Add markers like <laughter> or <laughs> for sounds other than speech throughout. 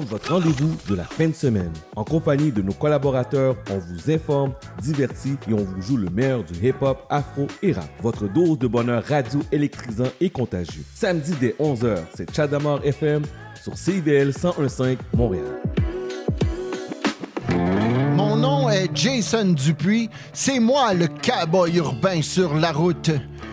Votre rendez-vous de la fin de semaine. En compagnie de nos collaborateurs, on vous informe, divertit et on vous joue le meilleur du hip-hop, afro et rap. Votre dose de bonheur radio électrisant et contagieux. Samedi dès 11h, c'est Chadamar FM sur CIVL 1015 Montréal. Mon nom est Jason Dupuis. C'est moi le cowboy urbain sur la route.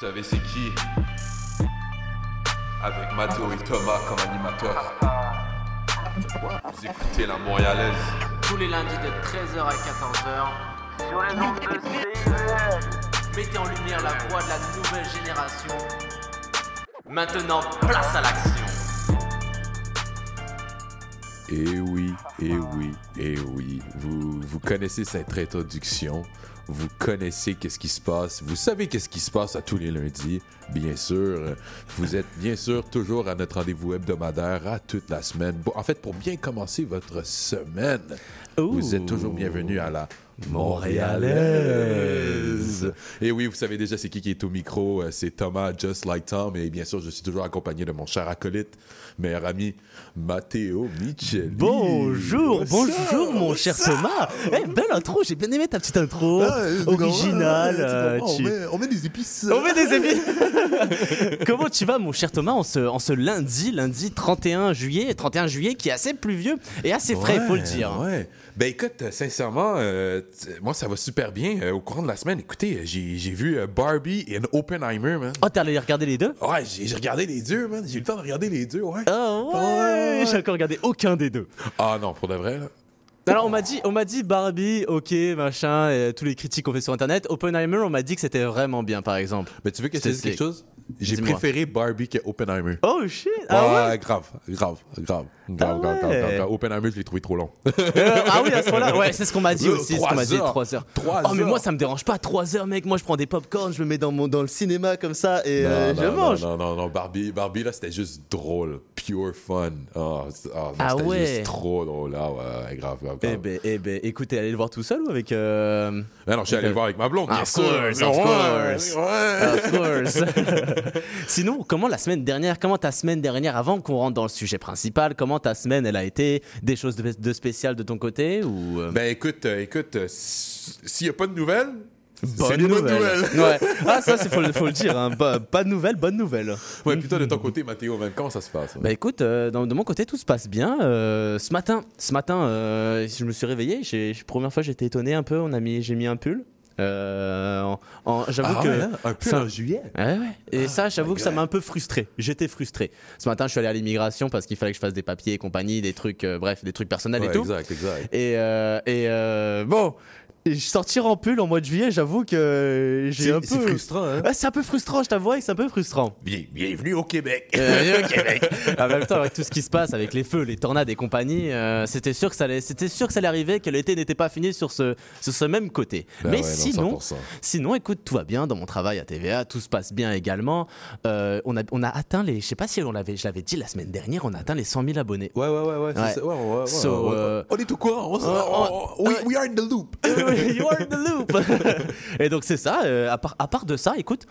Vous savez c'est qui Avec Mathéo et Thomas comme animateurs. Vous écoutez la Montréalaise. tous les lundis de 13h à 14h sur les ondes de CIVL. Mettez en lumière la voix de la nouvelle génération. Maintenant, place à l'action. Eh oui, eh oui, eh oui. Vous, vous connaissez cette introduction. Vous connaissez qu'est-ce qui se passe. Vous savez qu'est-ce qui se passe à tous les lundis. Bien sûr, vous êtes bien sûr toujours à notre rendez-vous hebdomadaire à toute la semaine. En fait, pour bien commencer votre semaine, vous êtes toujours bienvenue à la Montréalaise. Et oui, vous savez déjà c'est qui qui est au micro. Euh, C'est Thomas, Just Like Tom. Et bien sûr, je suis toujours accompagné de mon cher acolyte, meilleur ami, Matteo Michel. Bonjour, bonjour mon cher Thomas. Eh, belle intro, j'ai bien aimé ta petite intro. Originale. euh, tu- on, met, des épices. On met des épices. <laughs> Comment tu vas mon cher Thomas en ce, en ce lundi, lundi 31 juillet, 31 juillet qui est assez pluvieux et assez frais, il faut le dire. Ouais. Ben écoute, sincèrement, euh, moi ça va super bien. Euh, au courant de la semaine, écoutez, euh, j'ai vu euh, Barbie et Oppenheimer, man. Oh, t'es allé regarder les deux? Ouais, j'ai regardé les deux, man. J'ai eu le temps de regarder les deux, ouais. Oh ouais, Ouais. j'ai encore regardé aucun des deux. Ah non, pour de vrai, là. Alors on m'a dit, on m'a dit Barbie, ok, machin, et tous les critiques qu'on fait sur internet. Oppenheimer, on m'a dit que c'était vraiment bien, par exemple. Mais tu veux que je te dise quelque chose? J'ai préféré Barbie que Oppenheimer. Oh shit, ah ouais? grave, grave, grave. Grave, Ah grave, grave, ouais. grave, grave. Oppenheimer, je l'ai trouvé trop long. Euh, ah oui, à ce moment-là, ouais, c'est ce qu'on m'a dit aussi. ce trois qu'on m'a dit, heures. 3 heures. Oh, mais moi, ça me dérange pas. 3 heures, mec. Moi, je prends des pop-corn, je me mets dans, mon, dans le cinéma comme ça et euh, non, je mange. Non, non, non, Barbie, Barbie là, c'était juste drôle. Pure fun. C'est- oh, non, Ah c'était ouais. juste trop drôle. là, ouais, ouais, grave, grave, Eh ben, eh ben, écoutez, allez le voir tout seul ou avec. euh, non, je suis allé le voir avec ma blonde, bien Of sûr. course, of Ouais, course. ouais. Of course. <laughs> Sinon, comment la semaine dernière, comment ta semaine dernière, avant qu'on rentre dans le sujet principal, comment ta semaine elle a été? Des choses de, de spéciales de ton côté ou euh, Ben écoute, euh, écoute, euh, s'il n'y a pas de nouvelles, c'est bonne nouvelle. <laughs> Ouais. Ah ça, c'est faut, le- faut le dire. Hein. Pas, pas de nouvelles, bonne nouvelle. Ouais, plutôt de ton côté, Mathéo, même, comment ça se passe? hein? Bah écoute, euh, dans- de mon côté tout se passe bien. Euh, ce matin, ce matin, euh, je me suis réveillé. J'ai, première fois, j'étais étonné un peu. On a mis, j'ai mis un pull. Euh, j'avoue Ah que ouais, hein? un peu ça- en juillet. Ouais, ouais. Et ça, j'avoue que ça m'a un peu frustré. J'étais frustré. Ce matin, je suis allé à l'immigration parce qu'il fallait que je fasse des papiers et compagnie, des trucs, euh, bref, des trucs personnels et tout. exact, exact. Et, euh, et bon, sortir en pull en mois de juillet, j'avoue que j'ai C'est un peu. c'est frustrant, hein? Ouais, c'est un peu frustrant, je t'avoue, c'est un peu frustrant. Bien- bienvenue au Québec. Euh, au Québec. <laughs> en même temps, avec tout ce qui se passe, avec les feux, les tornades et compagnie, euh, c'était sûr que ça allait, c'était sûr que ça allait arriver, que l'été n'était pas fini sur ce, sur ce même côté. Ben Mais ouais, sinon, 100%. sinon, écoute, tout va bien dans mon travail à TVA, tout se passe bien également. Euh, on a, on a atteint les, je sais pas si on l'avait, je l'avais dit la semaine dernière, on a atteint les 100 000 abonnés. Ouais, ouais, ouais, ouais, Ouais. ça. So, euh, On est au courant. On, on- on- we, we are in the loop. <laughs> <laughs> you are in the loop. <laughs> et donc c'est ça. euh, à, part, à part de ça, écoute.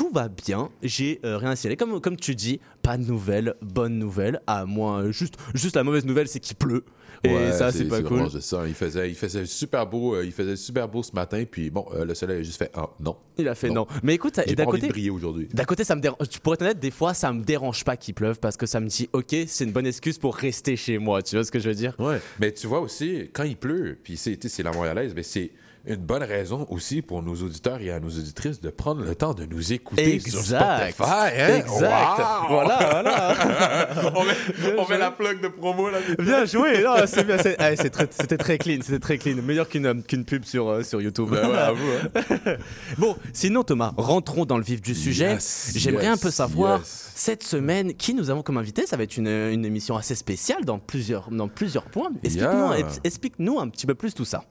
Tout va bien, j'ai euh, rien à signaler. Comme, comme tu dis, pas de nouvelles, bonne nouvelle, à moins. juste, juste la mauvaise nouvelle, c'est qu'il pleut. Et Ouais, ça, c'est pas cool. ça. Il faisait, il faisait super beau, euh, il faisait super beau ce matin, puis bon, euh, le soleil a juste fait ah non. Il a fait non. Non. Mais écoute, ça- et d'un côté, aujourd'hui. d'un côté, ça me dérange. Tu pourrais être honnête, des fois, ça me dérange pas qu'il pleuve parce que ça me dit, ok, c'est une bonne excuse pour rester chez moi. Tu vois ce que je veux dire? Ouais. Mais tu vois aussi, quand il pleut, puis c'est la Montréalaise, mais c'est, une bonne raison aussi pour nos auditeurs et à nos auditrices de prendre le temps de nous écouter sur. Spotify. hein? Exact. Wow! Voilà, voilà. <laughs> on met, on met la plug de promo là. Bien joué, c'est très- c'était très clean, c'était très clean, meilleur qu'une qu'une pub sur, euh, sur YouTube. Ben ouais, à vous, hein. <laughs> Bon, sinon Thomas, rentrons dans le vif du sujet. Yes, J'aimerais yes, un peu savoir yes. cette semaine qui nous avons comme invité? Ça va être une, une émission assez spéciale dans plusieurs, dans plusieurs points. Explique-nous Yeah. explique-nous un petit peu plus tout ça.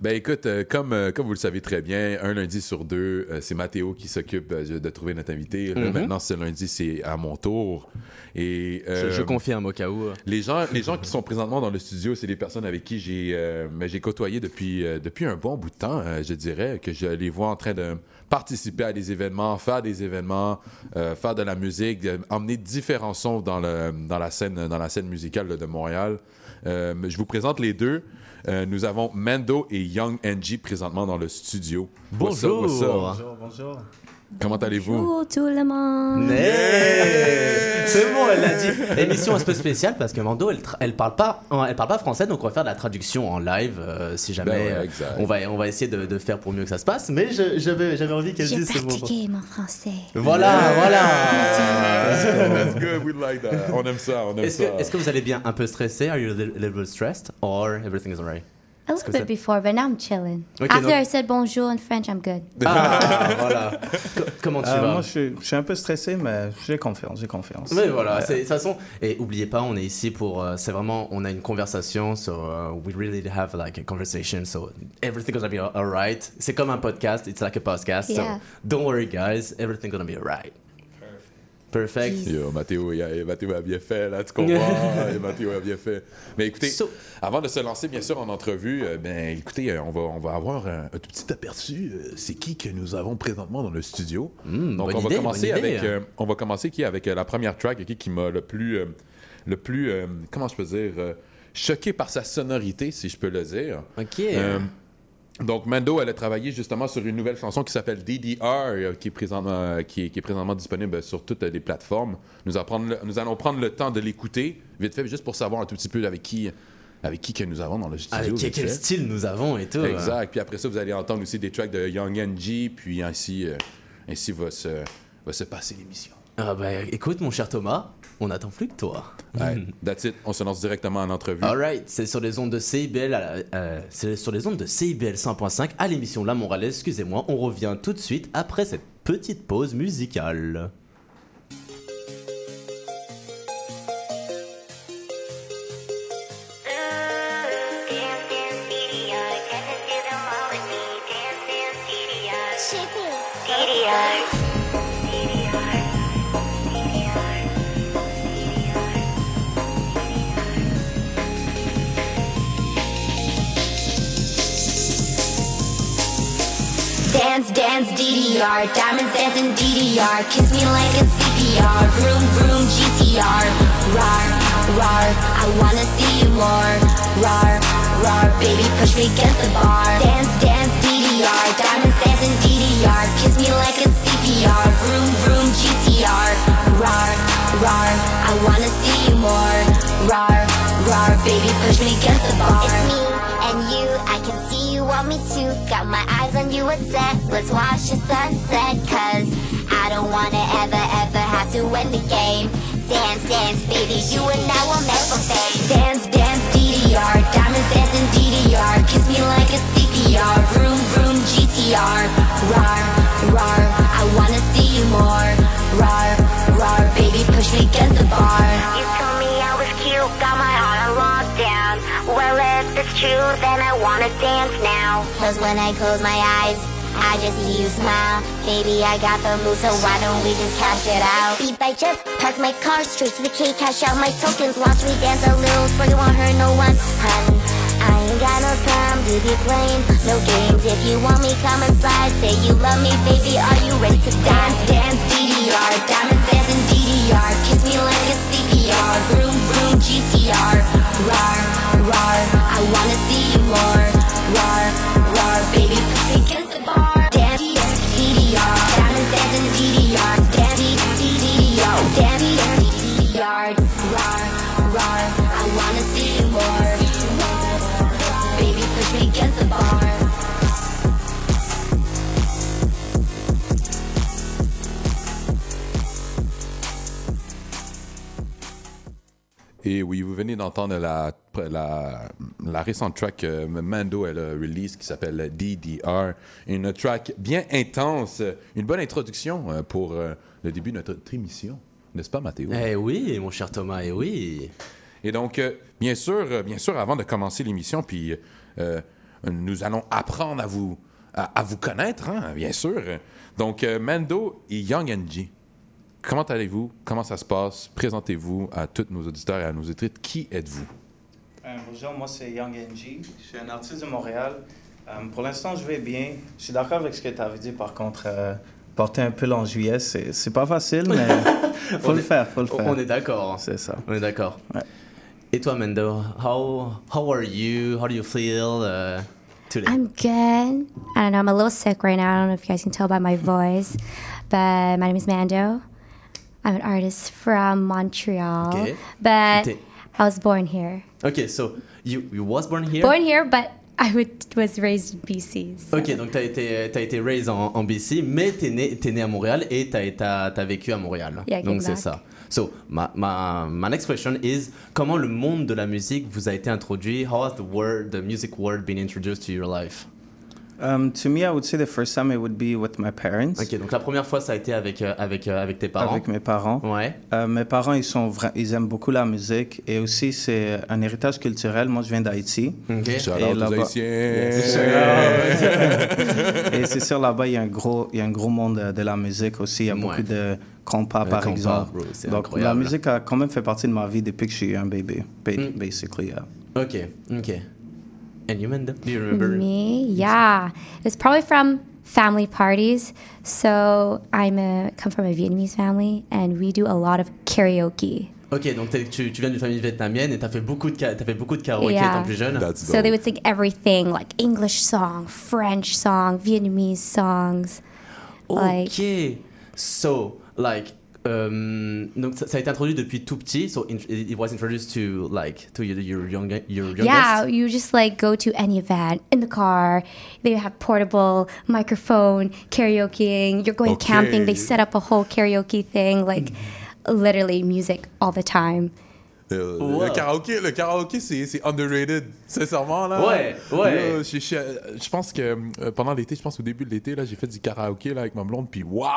Ben écoute, euh, comme, euh, comme vous le savez très bien, un lundi sur deux, euh, c'est Mathéo qui s'occupe de trouver notre invité. Là, Mhm. maintenant, ce lundi, c'est à mon tour. Et, Je, je confirme au cas où. Les gens, les gens qui sont présentement dans le studio, c'est des personnes avec qui j'ai j'ai côtoyé depuis, depuis un bon bout de temps, je dirais, que je les vois en train de participer à des événements, faire des événements, faire de la musique, emmener différents sons dans, le, dans, la, scène, dans la scène musicale là, de Montréal. Euh, je vous présente les deux. Euh, nous avons Mando et Young NG présentement dans le studio. What's up, Bonjour. what's up? Bonjour, bonjour. Comment allez-vous? Bonjour tout le monde. Hey c'est bon, elle l'a dit. Émission un peu spéciale parce que Mando, elle, elle parle pas, elle parle pas français, donc on va faire de la traduction en live euh, si jamais. Ben ouais, euh, on va, on va essayer de, de faire pour mieux que ça se passe. Mais j'avais, j'avais envie qu'elle J'ai dise ce mot. pratiqué mon français. Voilà, voilà. That's good, we like that. On aime ça, on aime Est-ce ça. que, est-ce que vous allez bien, un peu stressé? Are you a little, stressed, or everything is alright? A little bit before, but now I'm chilling. Okay, After no- I said bonjour in French, I'm good. Ah, voilà. Co- <laughs> comment tu Euh, vas? moi, je suis, je suis un peu stressé, mais j'ai confiance, j'ai confiance. Oui, voilà. De toute façon, et oubliez pas, on est ici pour. euh, c'est vraiment, on a une conversation, so uh, we really have like a conversation, so everything's gonna be alright. C'est comme un podcast, it's like a podcast, Yeah. so don't worry, guys, everything's gonna be alright. Perfect. Yo, Mathéo, il a, Mathéo a bien fait, là, tu comprends? <laughs> Et Mathéo a bien fait. Mais écoutez, So- avant de se lancer, bien sûr, en entrevue, euh, ben, écoutez, euh, on va, on va avoir un, un tout petit aperçu. euh, c'est qui que nous avons présentement dans le studio? Hmm, Donc, on va commencer idée. avec, euh, on va commencer qui avec euh, la première track, ok, qui m'a le plus, euh, le plus, euh, comment je peux dire, euh, choqué par sa sonorité, si je peux le dire. Ok. Donc, Mando, elle a travaillé justement sur une nouvelle chanson qui s'appelle DDR, euh, qui, est présentement, euh, qui, est, qui est présentement disponible sur toutes les plateformes. Nous, allons prendre le, nous allons prendre le temps de l'écouter, vite fait, juste pour savoir un tout petit peu avec qui, avec qui que nous avons dans le studio. Avec quel style nous avons et tout. Exact. Puis après ça, vous allez entendre aussi des tracks de Young NG, puis ainsi, euh, ainsi va, se, va se passer l'émission. Ah bah écoute, mon cher Thomas, on attend plus que toi. Ouais, that's it. On se lance directement en entrevue. Alright, c'est sur les ondes de CIBL, euh, c'est sur les ondes de CIBL 100.5 à l'émission La Morale. Excusez-moi, on revient tout de suite après cette petite pause musicale. DDR, diamonds dancing DDR, kiss me like a CPR, vroom, vroom, GTR, rar, rar, I wanna see you more, rar, rar, baby push me against the bar, dance, dance, DDR, diamonds dancing DDR, kiss me like a CPR, vroom, vroom, GTR, rar, rar, I wanna see you more, rar, rar, baby push me against the bar. It's me and you, I can see you want me to. Got my eyes on you, it's set. Let's watch the sunset, cause I don't wanna ever, ever have to win the game. Dance, dance, baby, you and I will for fame. Dance, dance, DDR, diamonds dancing DDR. Kiss me like a CPR, vroom, vroom, GTR. Rar, rar, I wanna see you more. Rar, rar, baby, push me against the bar. You told me I was cute, got my if it's true, then I wanna dance now. Cause when I close my eyes, I just see you smile. Baby, I got the move, so why don't we just cash it out? If I just park my car straight to the K, cash out my tokens, watch me dance a little, for you won't hurt no one. Hun, I ain't got no time to be playing no games. If you want me, come inside. Say you love me, baby. Are you ready to dance? Dance, DDR, diamonds dancing DDR. Kiss me like a CPR, vroom vroom GTR. Rar, roar. I wanna see you more. Baby, me against the bar. Daddy, DDR. DDR. DDR. I wanna see you more. Baby, push me against the bar. Et oui, vous venez d'entendre la la, la récente track que Mando elle a release qui s'appelle DDR. Une track bien intense, une bonne introduction euh, pour euh, le début de notre émission. N'est-ce pas, Mathéo? Eh oui, mon cher Thomas, eh oui. Et donc, euh, bien sûr, euh, bien sûr, avant de commencer l'émission, puis euh, nous allons apprendre à vous, à, à vous connaître, hein, bien sûr. Donc, euh, Mando et Young NG, comment allez-vous? Comment ça se passe? Présentez-vous à tous nos auditeurs et à nos auditrices. Qui êtes-vous? Euh, bonjour, moi c'est Young NG. Je suis un artiste de Montréal. Euh, pour l'instant, je vais bien. Je suis d'accord avec ce que tu avais dit, par contre. euh, porter un pull en juillet, c'est c'est pas facile, mais <laughs> faut On le est- faire, faut le faire. On est d'accord. C'est ça. On est d'accord. Ouais. Et toi, Mendo, how, how are you? How do you feel uh, today? I'm good. I don't know. I'm a little sick right now. I don't know if you guys can tell by my voice, but my name is Mando. I'm an artist from Montreal, Okay. but T'es- I was born here. Ok, so you, you was born here? Born here, but I would, was raised in BC. so- Ok, donc t'as été, t'as été raised en, en BC, mais t'es né, t'es né à Montréal et t'as, t'as, t'as vécu à Montréal. Yeah, donc c'est ça. So, my, my, my next question is, comment le monde de la musique vous a été introduit? How has the word, the music world been introduced to your life? Um, to me, I would say the first time it would be with my parents, Ok, donc la première fois ça a été avec, euh, avec, euh, avec tes parents. avec mes parents. Ouais. Euh, mes parents, ils, sont vra- ils aiment beaucoup la musique et aussi c'est un héritage culturel. Moi, je viens d'Haïti. Ok. Shout Et là-bas- Haïtiens! Et c'est sûr, là-bas, il y a un gros, il y a un gros monde de, la musique aussi. Il y a Ouais. beaucoup de compas, par compas, exemple. bro, Donc, incroyable. la musique a quand même fait partie de ma vie depuis que je suis un bébé, Mm. basically. yeah. Ok, ok. And you, Mendo? Do you remember? Me, yeah. It's probably from family parties. So I'm a come from a Vietnamese family, and we do a lot of karaoke. Ok, donc tu, tu viens d'une famille vietnamienne et t'as fait beaucoup de, ka- t'as fait beaucoup de karaoké Yeah. étant plus jeune. That's So they would sing everything like English song, French song, Vietnamese songs. like- Ok. So, like, um, donc ça, ça a été introduit depuis tout petit. So in- it was introduced to like to your your, young, your youngest. Yeah, you just like go to any event in the car. They have portable microphone karaokeing. You're going Okay. camping. They set up a whole karaoke thing, like literally music all the time. Euh. Le karaoké, le karaoké c'est, underrated, sincèrement. Là. Ouais, ouais. Là, je, je- je pense que euh, pendant l'été, je pense au début de l'été, là, j'ai fait du karaoké là, avec ma blonde, puis waouh!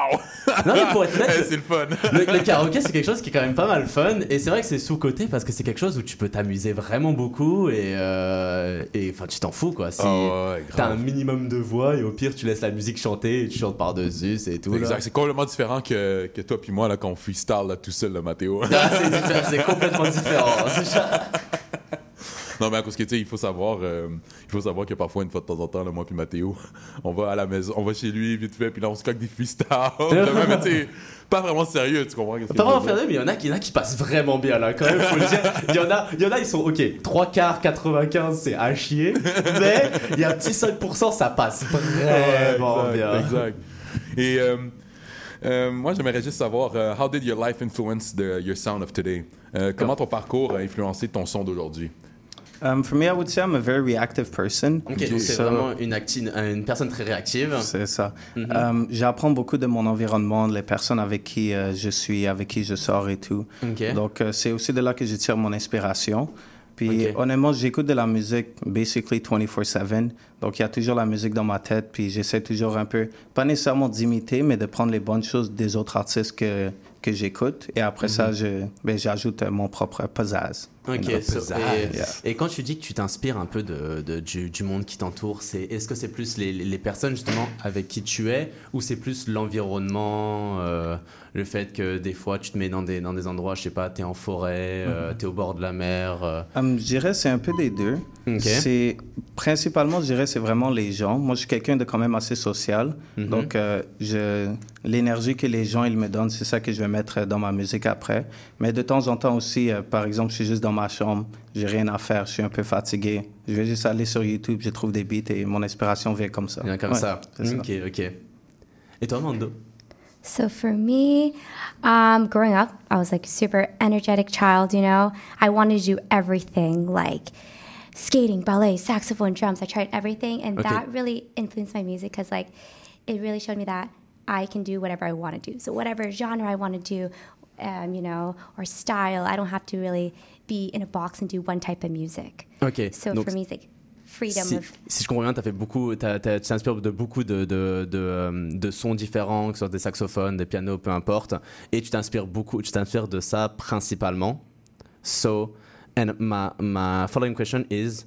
Non mais pour être <laughs> honnête, c'est le fun! le, le karaoké c'est quelque chose qui est quand même pas mal fun et c'est vrai que c'est sous côté parce que c'est quelque chose où tu peux t'amuser vraiment beaucoup et euh, et enfin tu t'en fous quoi. Si Ah ouais, t'as un minimum de voix et au pire tu laisses la musique chanter et tu chantes par dessus c'est tout. Exact, c'est complètement différent que, que toi puis moi là, quand on freestyle là, tout seul, là, Mathéo. Ah, c'est complètement différent. <laughs> <laughs> C'est ça. non, mais à cause que, tu sais, il faut savoir, euh, il faut savoir que parfois, une fois de temps en temps, là, moi puis Mathéo, on va à la maison, on va chez lui, vite fait, puis là, on se coque des freestyles. Là, <laughs> mais tu sais, pas vraiment sérieux, tu comprends? Pas vraiment faire mais il y en a qui, il y en a qui passent vraiment bien là quand même faut le dire. Il y en a, il y en a ils sont ok 3 quarts 95 c'est à chier mais il y a un petit 5% ça passe vraiment Ouais, exact, bien. Exact. Et euh, euh, moi, j'aimerais juste savoir, euh, how did your life influence the, your sound of today? Euh, comment ton parcours a influencé ton son d'aujourd'hui? Um, for me, I would say I'm a very reactive person. Ok donc c'est So- vraiment une, personne très réactive. C'est ça. Mhm. Um, J'apprends beaucoup de mon environnement, les personnes avec qui euh, je suis, avec qui je sors et tout. Donc, euh, c'est aussi de là que je tire mon inspiration. Puis, honnêtement, j'écoute de la musique basically 24-7. Donc, il y a toujours la musique dans ma tête. Puis, j'essaie toujours un peu, pas nécessairement d'imiter, mais de prendre les bonnes choses des autres artistes que, que j'écoute. Et après ça, je, ben, j'ajoute euh, mon propre pizzazz. Ok, so- et, Yeah. et quand tu dis que tu t'inspires un peu de, de- du, du monde qui t'entoure, c'est est-ce que c'est plus les, les personnes justement avec qui tu es ou c'est plus l'environnement, euh, le fait que des fois tu te mets dans des, dans des endroits, je sais pas, t'es en forêt, euh, t'es au bord de la mer. euh. Hum, je dirais c'est un peu des deux. C'est principalement, je dirais, c'est vraiment les gens. Moi, je suis quelqu'un de quand même assez social. Mhm. Donc, euh, je l'énergie que les gens ils me donnent, c'est ça que je vais mettre dans ma musique après. Mais de temps en temps aussi, euh, par exemple, je suis juste dans ma chambre, j'ai rien à faire, je suis un peu fatigué. Je vais juste aller sur YouTube, je trouve des beats et mon inspiration vient comme ça. Bien comme Ouais, ça. c'est ça. Ok, ok. Et toi, Mando So for me, um, growing up, I was like a super energetic child. You know, I wanted to do everything like skating, ballet, saxophone, drums. I tried everything, and Okay. that really influenced my music because like it really showed me that I can do whatever I want to do. So whatever genre I want to do, um, you know, or style. I don't have to really be in a box and do one type of music. Ok. So Donc, for me, it's like freedom si, of si je comprends bien, as fait beaucoup, tu t'inspires de beaucoup de, de, de, euh, de sons différents, que ce soit des saxophones, des pianos, peu importe, et tu t'inspires beaucoup, tu t'inspires de ça principalement. So, and my, my following question is,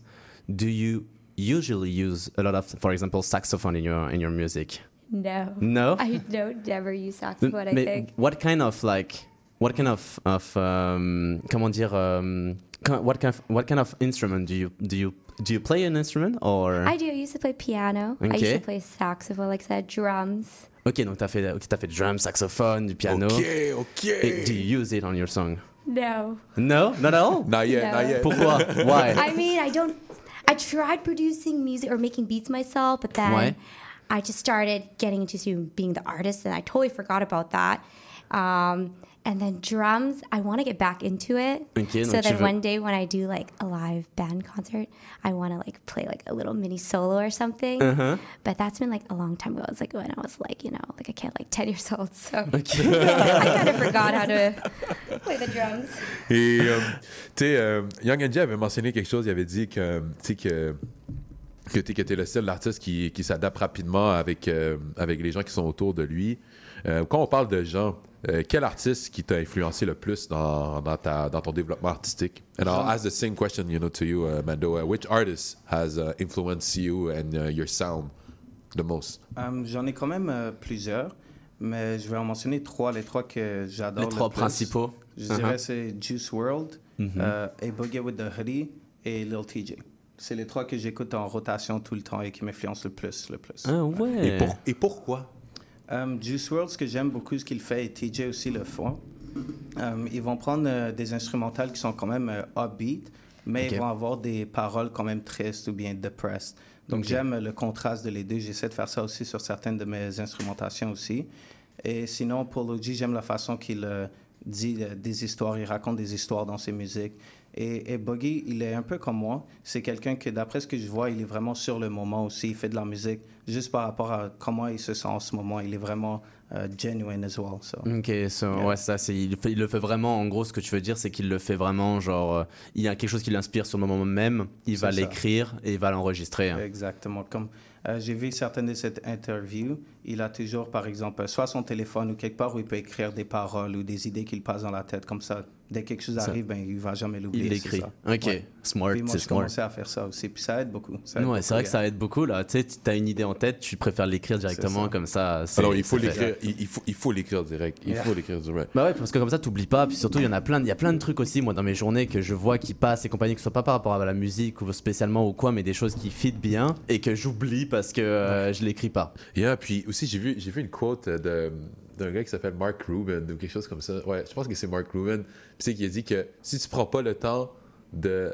do you usually use a lot of, for example, saxophone in your in your music? no. No. <laughs> I don't ever use saxophone. I think. what kind of like, what kind of of um, comment dire, um, what kind of, what kind of instrument do you do you do you play an instrument or? I do. I used to play piano. I used to play saxophone, like I said, drums. Ok, donc t'as fait, ok, t'as fait drum, saxophone, du piano. Ok, ok. Et do you use it on your song? No. No, not at all. Not yet, No. not yet. Pourquoi? <laughs> Why? I mean, I don't. I tried producing music or making beats myself, but then Ouais. I just started getting into being the artist, and I totally forgot about that. Um, and then drums, I want to get back into it. So that one day when I do like a live band concert, I want to like play like a little mini solo or something. Uh-huh. But that's been like a long time ago. It was like when I was like, you know, like a kid, like 10 years old. So. <laughs> <laughs> I kind of forgot how to play the drums. Et, euh, tu sais, euh, Young NJ avait mentionné quelque chose, il avait dit que, tu sais, que, que tu es le seul artiste qui, qui s'adapte rapidement avec, euh, avec les gens qui sont autour de lui. Euh, quand on parle de gens, euh, quel artiste qui t'a influencé le plus dans, dans, ta, dans ton développement artistique? And I'll ask the same question, you know, to you, uh, Mando. Uh, which artist has uh, influenced you and uh, your sound the most? Euh, J'en ai quand même euh, plusieurs, mais je vais en mentionner trois, les trois que j'adore. Les le trois plus. principaux. Je Uh-huh. dirais c'est Juice World, euh, A Boogie with the Hoodie et Lil TJ. C'est les trois que j'écoute en rotation tout le temps et qui m'influencent le plus, le plus. Ah ouais. Et, pour- et pourquoi? Euh, Juice WRLD, ce que j'aime beaucoup, ce qu'il fait, et TJ aussi le font, euh, ils vont prendre euh, des instrumentales qui sont quand même euh, upbeat, mais ils vont avoir des paroles quand même tristes ou bien depressed. Donc j'aime le contraste de les deux. J'essaie de faire ça aussi sur certaines de mes instrumentations aussi. Et sinon, pour Logi, j'aime la façon qu'il euh, dit des histoires, il raconte des histoires dans ses musiques. Et, et Boogie, il est un peu comme moi. C'est quelqu'un que, d'après ce que je vois, il est vraiment sur le moment aussi. Il fait de la musique juste par rapport à comment il se sent en ce moment. Il est vraiment euh, genuine as well. so. Ok, so, ouais, ça, c'est, il, le fait- il le fait vraiment. En gros, ce que tu veux dire, c'est qu'il le fait vraiment. Genre, euh, il y a quelque chose qui l'inspire sur le moment même. Il va l'écrire et il va l'enregistrer. hein. Exactement. Comme euh, j'ai vu certaines de cette interview, il a toujours, par exemple, soit son téléphone ou quelque part où il peut écrire des paroles ou des idées qu'il passe dans la tête. Comme ça, dès que quelque chose arrive, ben, il va jamais l'oublier. Il l'écrit. ça. Ok, Ouais. smart, Puis moi, c'est smart. commencé à faire ça aussi. Puis ça aide beaucoup. Ça aide Ouais, beaucoup, c'est vrai que ça aide beaucoup là. Tu sais, tu as une idée en tête, tu préfères l'écrire directement ça. comme ça. c'est- Alors, il faut l'écrire, il, il faut, il faut l'écrire direct. Il Yeah. faut l'écrire direct. Bah ouais, parce que comme ça, t'oublies pas. Puis surtout, il y en a plein. Il y a plein de trucs aussi, moi, dans mes journées que je vois qui passent et compagnie, que ce soit pas par rapport à la musique ou spécialement ou quoi, mais des choses qui fit bien et que j'oublie parce que euh, je l'écris pas. Yeah, puis aussi, j'ai vu, j'ai vu une quote euh, de, d'un gars qui s'appelle Mark Rubin ou quelque chose comme ça. Ouais, je pense que c'est Mark Rubin. Puis c'est qui a dit que si tu prends pas le temps de,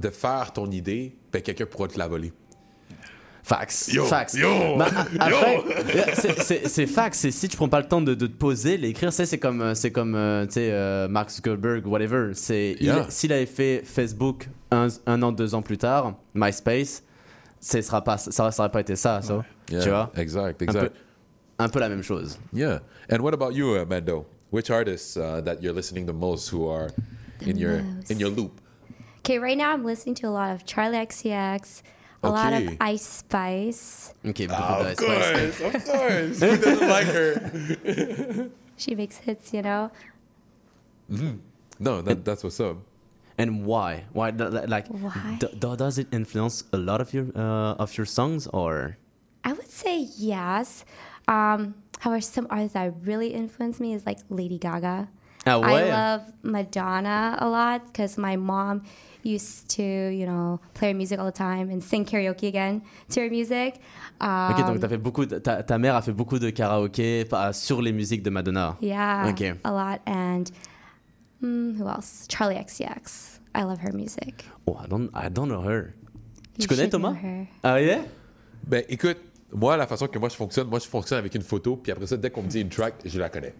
de faire ton idée, ben quelqu'un pourra te la voler. Fax. Yo, fax. yo, Bah, a- après, c'est- c'est- c'est fax. C'est si tu prends pas le temps de, de te poser, l'écrire, c'est c'est comme, euh, c'est comme euh, tu sais, euh, Mark Zuckerberg, whatever. C'est Yeah. s'il avait fait Facebook un, un an, deux ans plus tard, MySpace, ce sera pas, ça, ça pas été ça, ça. Yeah, Tu vois Exact, un peu, un peu la même chose. Yeah. And what about you, uh, Mando? Which artists uh, that you're listening the most who are in your in your loop? Okay, right now I'm listening to a lot of Charlie XCX, a lot of Ice Spice. Ok, beaucoup de Spice. of <laughs> course. Who doesn't like her? She makes hits, you know. No, that, that's what's up. And why? Why? Like, Why? does it influence a lot of your uh, of your songs, or? I would say yes. Um, however, some artists that really influenced me is like Lady Gaga. Ah I love Madonna a lot because my mom used to, you know, play her music all the time and sing karaoke again to her music. Um, Ok, donc t'as fait beaucoup. de- ta, ta mère a fait beaucoup de karaoké pas- sur les musiques de Madonna. Yeah, Ok. a lot. And mm, who else? Charlie XCX. I love her music. Oh, I don't, I don't know her. You tu connais Thomas? her. Ah yeah? Ben, écoute, moi, la façon que moi je fonctionne, moi je fonctionne avec une photo, puis après ça, dès qu'on me dit une track, je la connais.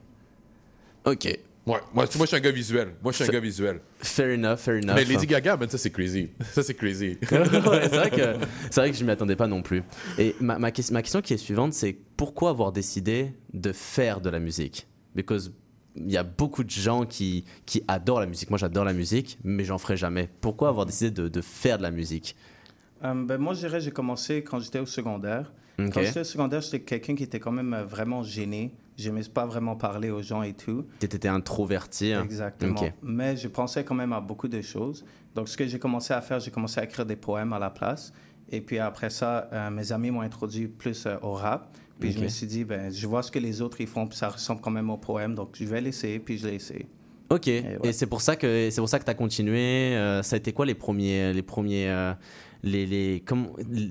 Ok. Ouais, moi, moi, je suis un gars visuel. Moi, je suis un gars visuel. Fair enough, fair enough. Mais Lady Gaga, man, ça c'est crazy. <laughs> Ça c'est crazy. <laughs> Ouais, c'est vrai que c'est vrai que je m'y attendais pas non plus. Et ma, ma, ma question qui est suivante, c'est pourquoi avoir décidé de faire de la musique? Because il y a beaucoup de gens qui, qui adorent la musique. Moi, j'adore la musique, mais j'en ferai jamais. Pourquoi avoir décidé de, de faire de la musique? Euh, ben, moi, je dirais j'ai commencé quand j'étais au secondaire. Quand j'étais au secondaire, j'étais quelqu'un qui était quand même euh, vraiment gêné. J'aimais pas vraiment parler aux gens et tout. T'étais introverti. hein Exactement. Mais je pensais quand même à beaucoup de choses. Donc, ce que j'ai commencé à faire, j'ai commencé à écrire des poèmes à la place. Et puis après ça, euh, mes amis m'ont introduit plus euh, au rap. Puis je me suis dit, ben, je vois ce que les autres ils font, puis ça ressemble quand même au poème. Donc, je vais l'essayer, puis je l'ai essayé. Ok. Et, ouais. c'est pour ça que c'est pour ça que t'as continué. euh, ça a été quoi les premiers les premiers euh, les, les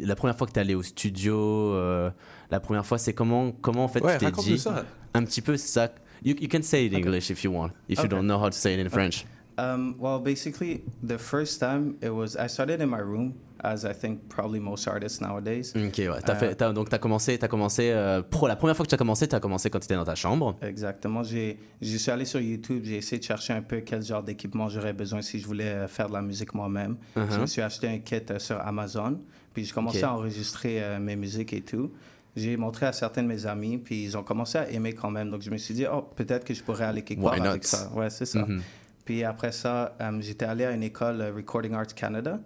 la première fois que t'es allé au studio euh, la première fois c'est comment comment en fait Ouais, tu t'es dit ça. un petit peu c'est ça. You, you can say it in English if you want if you Okay. don't know how to say it in French. Um, well, basically, the first time it was, I started in my room, as I think probably most artists nowadays. Ok ouais. T'as Euh, fait donc t'as commencé t'as commencé euh, pro la première fois que tu as commencé t'as commencé quand tu étais dans ta chambre. Exactement. J'ai, je suis allé sur YouTube, j'ai essayé de chercher un peu quel genre d'équipement j'aurais besoin si je voulais euh, faire de la musique moi-même. Je me suis acheté un kit sur Amazon, puis j'ai commencé à enregistrer euh, mes musiques et tout. J'ai montré à certains de mes amis, puis ils ont commencé à aimer quand même. Donc je me suis dit, oh, peut-être que je pourrais aller quelque part avec ça. Ouais, c'est ça. Puis après ça, euh, j'étais allé à une école euh, Recording Arts Canada.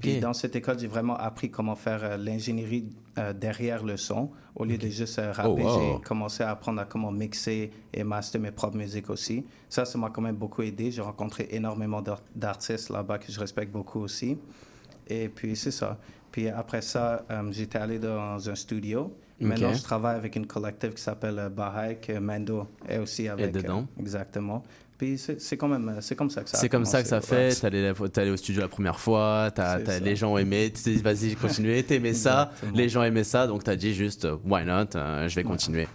Puis dans cette école, j'ai vraiment appris comment faire euh, l'ingénierie euh, derrière le son. Au lieu de juste euh, rapper, Oh, wow. j'ai commencé à apprendre à comment mixer et master mes propres musiques aussi. Ça, ça m'a quand même beaucoup aidé. J'ai rencontré énormément d'ar- d'artistes là-bas que je respecte beaucoup aussi. Et puis, c'est ça. Puis après ça, j'étais allé dans un studio. Maintenant, je travaille avec une collective qui s'appelle Baha'i, que Mando est aussi avec. euh, dedans. exactement. Puis c'est quand même, c'est comme ça que ça C'est comme ça que ça fait. T'es allé, allé au studio la première fois, les gens ont aimé, tu t'es dit vas-y, continue, t'aimais ça, les gens aimaient ça, donc t'as dit juste why not, euh, je vais continuer.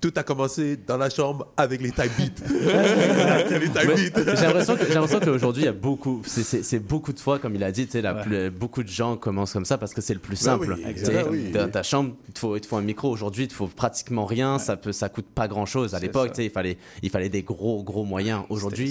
Tout, a commencé dans la chambre avec les type beats. <laughs> <laughs> les type Ouais, beats. j'ai l'impression qu'aujourd'hui il y a beaucoup, c'est, beaucoup de fois comme il a dit, tu sais, la Ouais. plus- beaucoup de gens commencent comme ça parce que c'est le plus Ben simple. Tu oui. Dans ta chambre, il te faut, il te faut un micro. Aujourd'hui, il te faut pratiquement rien, ça peut, ça coûte pas grand chose. À l'époque, tu il fallait, il fallait des gros, gros moyens. Aujourd'hui,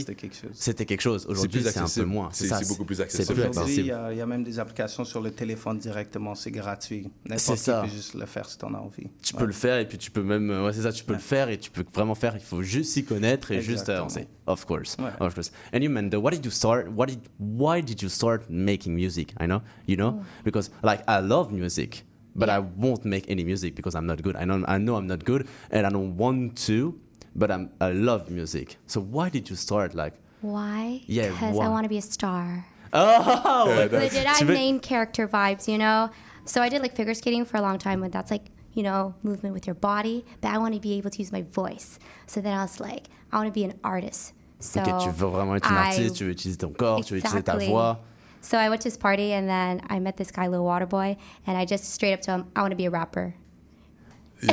C'était quelque chose. Aujourd'hui, c'est un peu moins. C'est- beaucoup plus accessible. Aujourd'hui, il y, y a même des applications sur le téléphone directement, c'est gratuit. C'est N'importe qui ça. peut juste le faire si t'en as envie. tu Ouais. peux le faire et puis tu peux même ouais c'est ça tu peux le faire et tu peux vraiment faire il faut juste s'y connaître et juste euh, avancer of course. Ouais. of course. And you Mando what did you start what did why did you start making music? I know you know? Mm. Because like I love music but I won't make any music because I'm not good. I know I know I'm not good and I don't want to but I'm I love music. So why did you start like? Why? Yeah, Because why? I want to be a star. oh! Yeah, that's- Legit, I Tu main character vibes, you know? So I did like figure skating for a long time, and that's like, you know, movement with your body. But I want to be able to use my voice. So then I was like, I want to be an artist. So ok tu veux vraiment être une I- artiste tu veux utiliser ton corps tu veux utiliser ta voix So I went to this party, and then I met this guy, Lil Waterboy, and I just straight up told him, I want to be a rapper.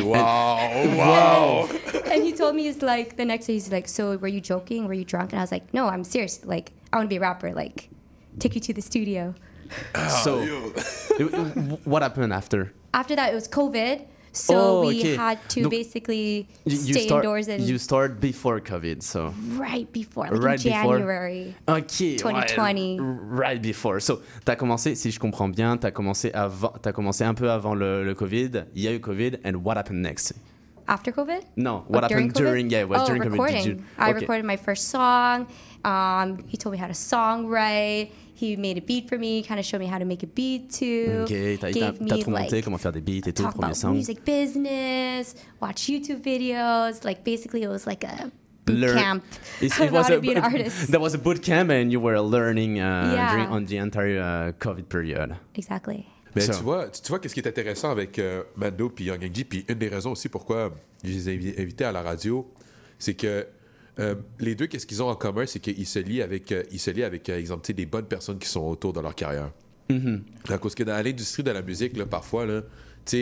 Wow, <laughs> wow. and he told me, he's like, the next day, he's like, So were you joking? Were you drunk? And I was like, No, I'm serious. Like, I want to be a rapper. Like, take you to the studio. so <laughs> what happened after After that, it was COVID. So Oh, we okay. had to Donc, basically You, you stay start, indoors and you start before COVID, so right before, like right in before? January. ok, 2020. ouais, right before. So t'as commencé, si je comprends bien, t'as commencé avant, t'as commencé un peu avant le, le Covid. Il y a eu Covid, and what happened next? After COVID? No, Oh, what happened COVID? during? Yeah, oh, during COVID. recording. Did you? I okay. recorded my first song. Um, he told me how to songwrite. He made a beat for me, kind of showed me how to make a beat too. Ok, t'as, t'as, Gave t'as me tout monté, like comment faire des beats et tout, le premier about song. music business, watch YouTube videos. Like basically, it was like a boot Learn- camp It's- <laughs> on how to be an <laughs> artist. There was a boot camp, and you were learning uh, Yeah. during on the entire uh, COVID period. exactly. Mais So- tu vois, tu, tu vois qu'est-ce qui est intéressant avec euh, Mando puis Young puis une des raisons aussi pourquoi je les ai invi- invités à la radio, c'est que euh, les deux, qu'est-ce qu'ils ont en commun, c'est qu'ils se lient avec, euh, ils se lient avec, euh, exemple, des bonnes personnes qui sont autour de leur carrière. Parce que dans l'industrie de la musique, là, parfois, là,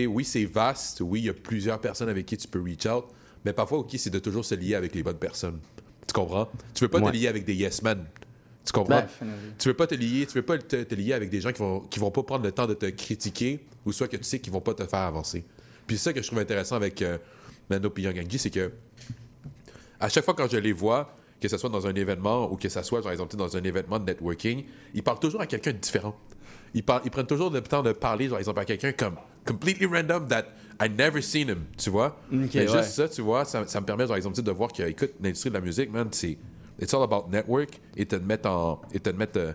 oui, c'est vaste, oui, il y a plusieurs personnes avec qui tu peux reach out, mais parfois, OK, c'est de toujours se lier avec les bonnes personnes. Tu comprends? Tu veux pas Ouais. te lier avec des yes men. Tu comprends? Ben, tu veux pas te lier, tu veux pas te, te lier avec des gens qui vont, qui vont pas prendre le temps de te critiquer ou soit que tu sais qu'ils vont pas te faire avancer. Puis c'est ça que je trouve intéressant avec euh, Young Angie, c'est que à chaque fois quand je les vois, que ce soit dans un événement ou que ce soit, par exemple, dans un événement de networking, ils parlent toujours à quelqu'un de différent. Ils, parlent, ils prennent toujours le temps de parler, par exemple, à quelqu'un comme completely random that I never seen him, tu vois? Mais ouais. juste ça, tu vois, ça, ça me permet, par exemple, de voir que, écoute, l'industrie de la musique, man, c'est. It's all about network et te mettre en. Et te mettre. euh,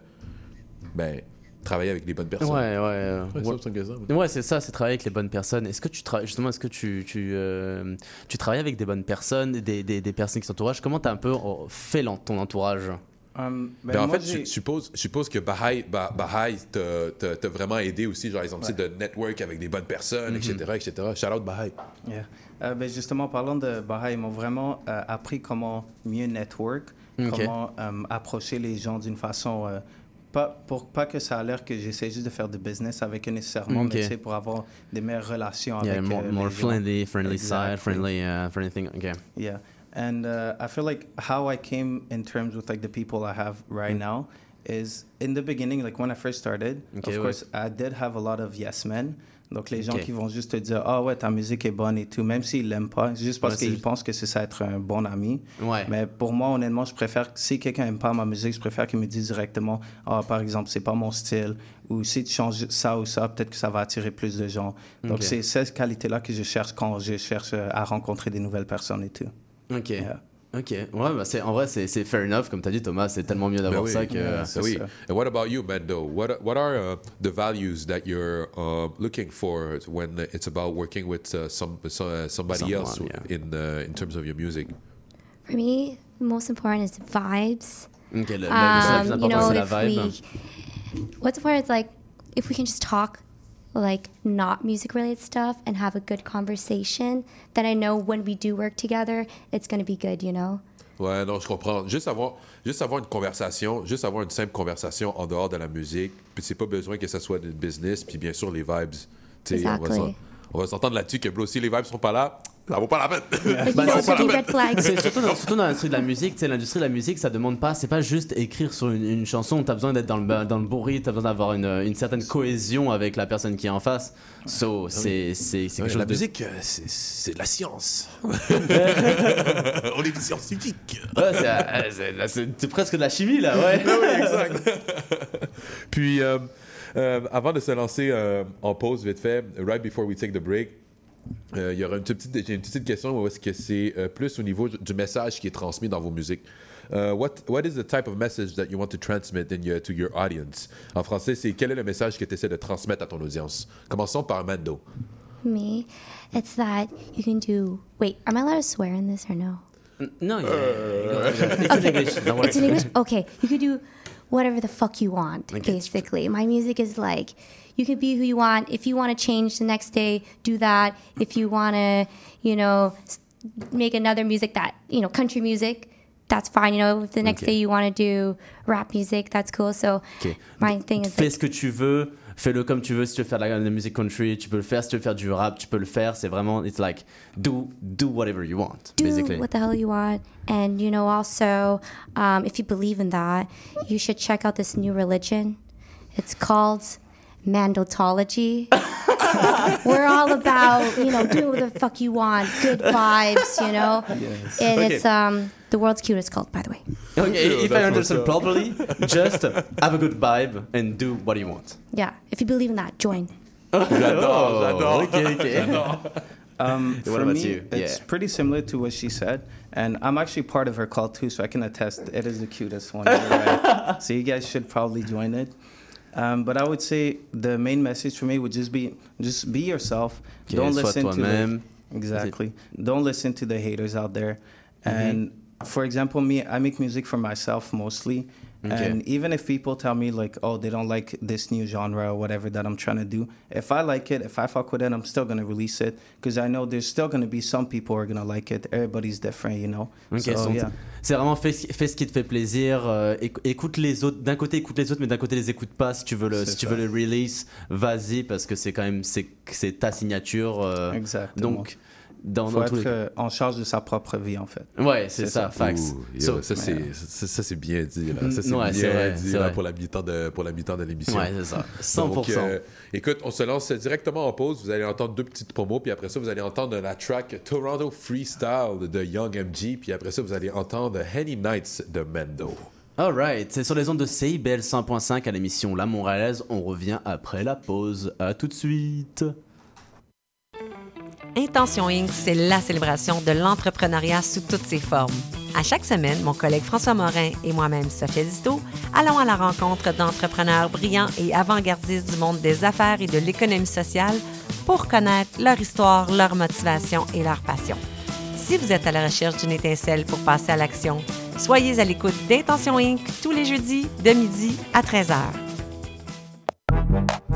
ben, travailler avec les bonnes personnes. Ouais, ouais. euh, Ouais, ouais. c'est. Ouais, ça, c'est travailler avec les bonnes personnes. Est-ce que tu travailles, justement, est-ce que tu, tu, euh, tu travailles avec des bonnes personnes, des, des, des personnes qui t'entourent Comment t'as un peu oh, fait ton entourage? Um, ben, Ben, en fait, je suppose, je suppose que Baha'i, Bah- Baha'i t'a- vraiment aidé aussi, genre, exemple, tu sais, de network avec des bonnes personnes, etc., etc. Shout out Baha'i. Yeah. Euh, ben justement, parlant de Baha'i, ils m'ont vraiment euh, appris comment mieux network, comment euh, approcher les gens d'une façon. Pas, pour pas que ça a l'air que j'essaie juste de faire du business avec eux nécessairement, Ok. mais c'est pour avoir des meilleures relations Yeah, avec more, euh, more friendly, friendly Exactly. side, friendly, uh, friendly thing. Okay. Yeah, and uh, I feel like how I came in terms with like the people I have right now is in the beginning, like when I first started. Mm. Okay, of course, I did have a lot of yes men. Donc les gens qui vont juste te dire ah ouais ta musique est bonne et tout, même s'ils l'aiment pas, juste parce Ouais, qu'ils pensent que c'est ça être un bon ami. Ouais. Mais pour moi honnêtement, je préfère si quelqu'un aime pas ma musique, je préfère qu'il me dise directement ah par exemple c'est pas mon style ou si tu changes ça ou ça, peut-être que ça va attirer plus de gens. Donc c'est cette qualité là que je cherche quand je cherche à rencontrer des nouvelles personnes et tout. Ok. Yeah. Ok. Ouais, bah c'est, en vrai, c'est, c'est fair enough. Comme t'as dit, Thomas, c'est tellement mieux d'avoir Ben oui. ça que. Yeah. Ben C'est oui. ça. And what about you, Mando? What what are uh, the values that you're uh, looking for when it's about working with uh, some, so- uh, somebody Someone, else yeah. in uh, in terms of your music? For me, the most important is vibes. Ok, le, le- le- le plus Um, you know, c'est if la vibe. we, what's important is like if we can just talk like not music related stuff and have a good conversation, then I know when we do work together, it's gonna be good, you know? Ouais, non, je comprends. Juste avoir, juste avoir une conversation, juste avoir une simple conversation en dehors de la musique. Puis c'est pas besoin que ça soit une business. Puis bien sûr, les vibes. tu sais, On va Exactly. on va s'entendre là-dessus que, bro, si les vibes sont pas là, ça vaut pas la peine. <laughs> Bah, c'est surtout dans, surtout dans l'industrie de la musique, tu sais, l'industrie de la musique, ça demande pas, c'est pas juste écrire sur une, une chanson, t'as besoin d'être dans le, dans le bon rythme, t'as besoin d'avoir une, une certaine cohésion avec la personne qui est en face. So, c'est, c'est, quelque chose la de- musique, euh, c'est- c'est de la science. <laughs> on est des scientifiques. Ouais, c'est, euh, c'est, presque de la chimie là, ouais. oui, exact. <laughs> Puis, euh, euh, avant de se lancer euh, en pause vite fait, right before we take the break, euh, il y aura une petite, j'ai une petite question où est-ce que c'est euh, plus au niveau du message qui est transmis dans vos musiques? Euh, what, what is the type of message that you want to transmit in your, to your audience? En français, c'est quel est le message que tu essaies de transmettre à ton audience? Commençons par Mando. Me, it's that you can do. Wait, am I allowed to swear in this or no? Non, yeah. It's in English. Don't worry. It's in English? Okay. You could do whatever the fuck you want, basically. My music is like, you can be who you want. If you want to change the next day, do that. If you want to, you know, make another music that, you know, country music, that's fine. You know, if the next Okay. day you want to do rap music, that's cool. So Ok. my thing is Fais like, ce que tu veux, fais-le comme tu veux. Si tu veux faire de la, de la musique country, tu peux le faire. Si tu veux faire du rap, tu peux le faire. C'est vraiment, it's like, do, do whatever you want, do basically. what the hell you want. And, you know, also, um, if you believe in that, you should check out this new religion. It's called Mandotology. <laughs> We're all about, you know, do what the fuck you want, good vibes, you know? Yes. And Okay. it's um, the world's cutest cult, by the way. Okay, if I understand properly, <laughs> just have a good vibe and do what you want. Yeah, if you believe in that, join. <laughs> J'adore, j'adore. Ok, ok. Um, What for about me, you? it's Yeah. pretty similar to what she said, and I'm actually part of her cult too, so I can attest it is the cutest one. you're right. so you guys should probably join it. Um, but I would say the main message for me would just be just be yourself. Okay, Don't listen to the, exactly. Don't listen to the haters out there. And for example, me, I make music for myself mostly. And even if people tell me like, oh, they don't like this new genre or whatever that I'm trying to do, if I like it, if I fuck with it, I'm still gonna release it because I know there's still gonna be some people who are gonna like it. Everybody's different, you know? Ok, so yeah, C'est vraiment fais, ce- fais ce qui te fait plaisir. euh, éc- écoute les autres. D'un côté, écoute les autres, mais d'un côté, les écoute pas. Si tu veux le, si tu ça. veux le release, vas-y parce que c'est quand même c'est c'est ta signature. euh, Exactement. Donc, dans, faut dans tous être les euh, en charge de sa propre vie en fait. Ouais, c'est ça, ça. facts. Ouh, yo, So- ça, c'est, ça, ça, c'est bien dit. Là. Ça, c'est Ouais, bien vrai, dit là, pour, la mi-temps de, pour la mi-temps de l'émission. Ouais, c'est ça. 100%. <laughs> Donc, euh, écoute, on se lance directement en pause. Vous allez entendre deux petites promos, puis après ça, vous allez entendre la track Toronto Freestyle de Young MG, puis après ça, vous allez entendre Henny Nights de Mendo. Alright, c'est sur les ondes de CIBL 100.5 à l'émission La Montréalaise. On revient après la pause. À tout de suite. Intention Inc., c'est la célébration de l'entrepreneuriat sous toutes ses formes. À chaque semaine, mon collègue François Morin et moi-même, Sophia Zito, allons à la rencontre d'entrepreneurs brillants et avant-gardistes du monde des affaires et de l'économie sociale pour connaître leur histoire, leur motivation et leur passion. Si vous êtes à la recherche d'une étincelle pour passer à l'action, soyez à l'écoute d'Intention Inc. tous les jeudis de midi à 13h.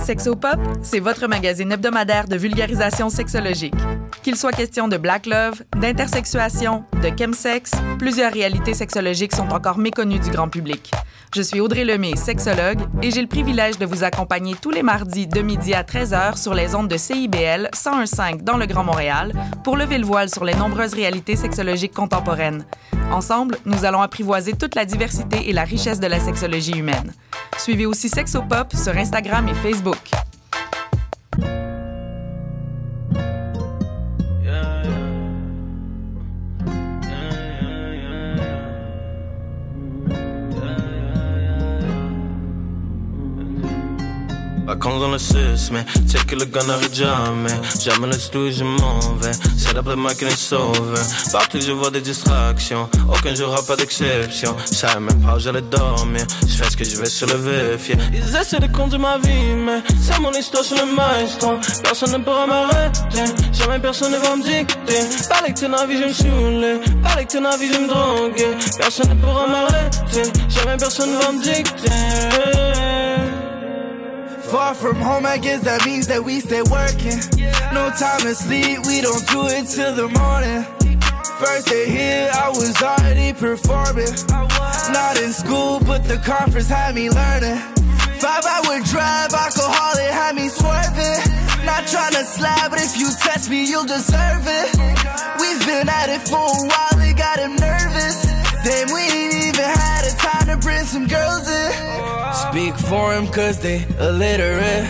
Sexopop, c'est votre magazine hebdomadaire de vulgarisation sexologique. Qu'il soit question de black love, d'intersexuation, de chemsex, plusieurs réalités sexologiques sont encore méconnues du grand public. Je suis Audrey Lemay, sexologue, et j'ai le privilège de vous accompagner tous les mardis de midi à 13h sur les ondes de CIBL 101.5 dans le Grand Montréal pour lever le voile sur les nombreuses réalités sexologiques contemporaines. Ensemble, nous allons apprivoiser toute la diversité et la richesse de la sexologie humaine. Suivez aussi Sexopop sur Instagram et Facebook. Vacances dans le 6, mais check que le gars n'arrête jamais. Jamais le studio, je m'en vais. C'est d'après ma est sauve. Partout, je vois des distractions. Aucun jour a pas d'exception. Savais même pas où j'allais dormir. Je fais ce que je vais sur le vif, Ils essaient de conduire ma vie, mais c'est mon histoire sur le maestro. Personne ne pourra m'arrêter. Jamais personne ne va me dicter. Parler que t'es vie, je me saouler. Parler que t'es vie, je me. Personne ne pourra m'arrêter. Jamais personne ne va me dicter. Far from home, I guess that means that we stay working. No time to sleep, we don't do it till the morning. First day here, I was already performing. Not in school, but the conference had me learning. Five hour drive, alcoholic had me swerving. Not trying to slap, but if you test me, you'll deserve it. We've been at it for a while, it got him nervous. Damn, we ain't even had a time to bring some girls in. Speak for him cause they illiterate.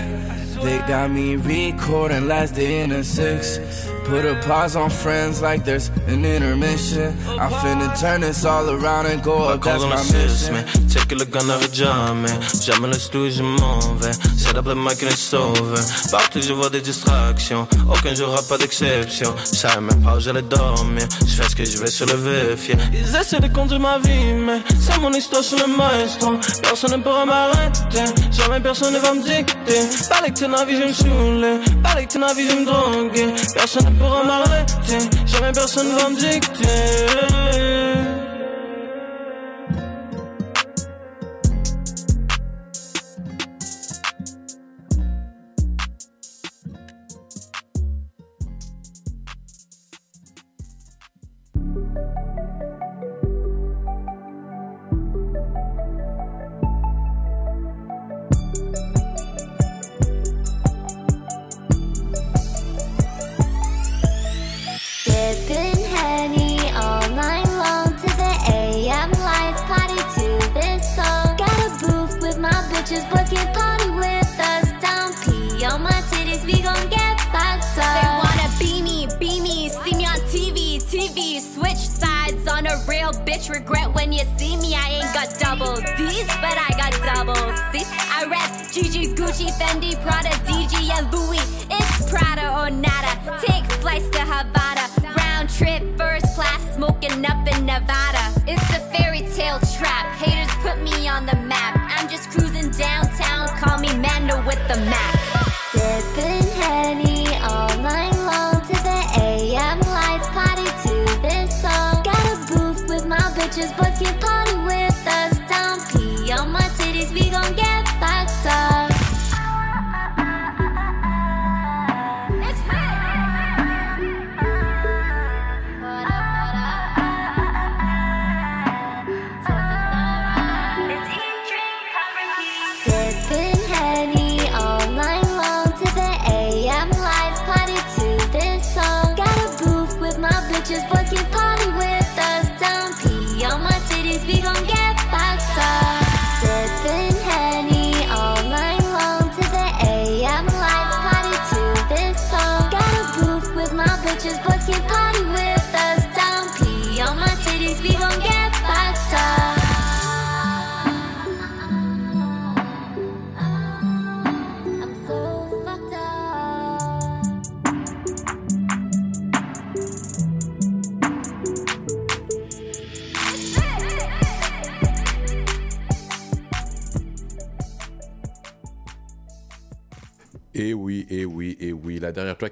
They got me recording last day in the six. Put a pause on friends like there's an intermission. I'm finna turn this all around and go up, that's my mission. Check le gars n'arrête jamais. Jamais le studio, je m'en vais. C'est d'après ma sauve. Partout, je vois des distractions. Aucun jour a pas d'exception. Je savais même pas où j'allais dormir. Je fais ce que je vais sur le yeah. Ils essaient de conduire ma vie, mais c'est mon histoire sur le maestro. Personne ne pourra m'arrêter. Jamais personne ne va me dicter. Parler que t'es vie, je me. Parler que t'es vie, je me. Personne ne pourra m'arrêter. Jamais personne va me dicter. Mando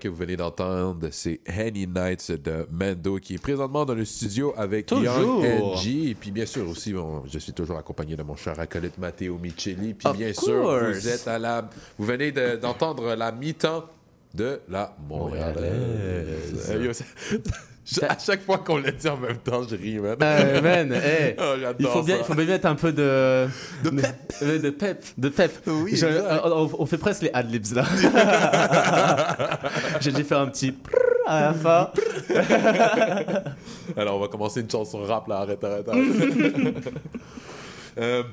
que vous venez d'entendre, c'est Henny Nights de Mando, qui est présentement dans le studio avec Toujours. Young NG. Et puis, bien sûr, aussi, bon, je suis toujours accompagné de mon cher acolyte Matteo Micheli. Puis, Of bien sûr, vous êtes à la. Vous venez de- d'entendre la mi-temps de la Montréalaise. Euh, yo, ça- <laughs> je- à chaque fois qu'on le dit en même temps, je ris, man. Euh, <laughs> man, hey, Oh, il faut bien, ça. il faut bien mettre un peu de de pep, de pep, de pep. Oui, Je- euh, on, on fait presque les adlibs là. <laughs> J'ai dû faire un petit à la fin. <laughs> Alors, on va commencer une chanson rap, là. Arrête, arrête, arrête. Euh,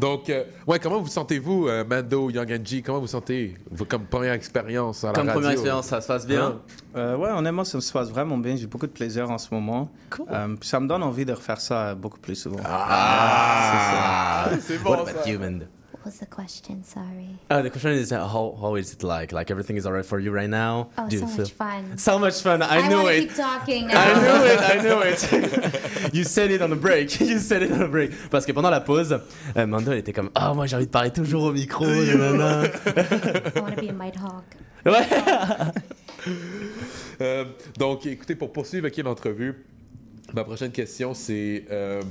donc, euh, ouais, comment vous sentez-vous, euh, Mando, Young NG? Comment vous sentez vous, comme première expérience à la Comme radio? première expérience, ça se passe bien? Hein? Euh, ouais, honnêtement, ça se passe vraiment bien. J'ai beaucoup de plaisir en ce moment. Euh, puis ça me donne envie de refaire ça beaucoup plus souvent. Ah, c'est <laughs> What about you, man? What was the question? Sorry. Uh, the question is, uh, how how is it like? Like everything is alright for you right now? Oh, Do so feel- much fun. So much fun. I, I knew it. keep talking I now. knew it. I knew it. <laughs> you said it on the break. <laughs> You said it on the break. Parce que pendant la pause, euh, Mando elle était comme, ah moi j'ai envie de parler toujours au micro. <laughs> I want to be a Might Hawk. Ouais. Euh, donc, écoutez, pour poursuivre avec l'entrevue, ma prochaine question, c'est euh,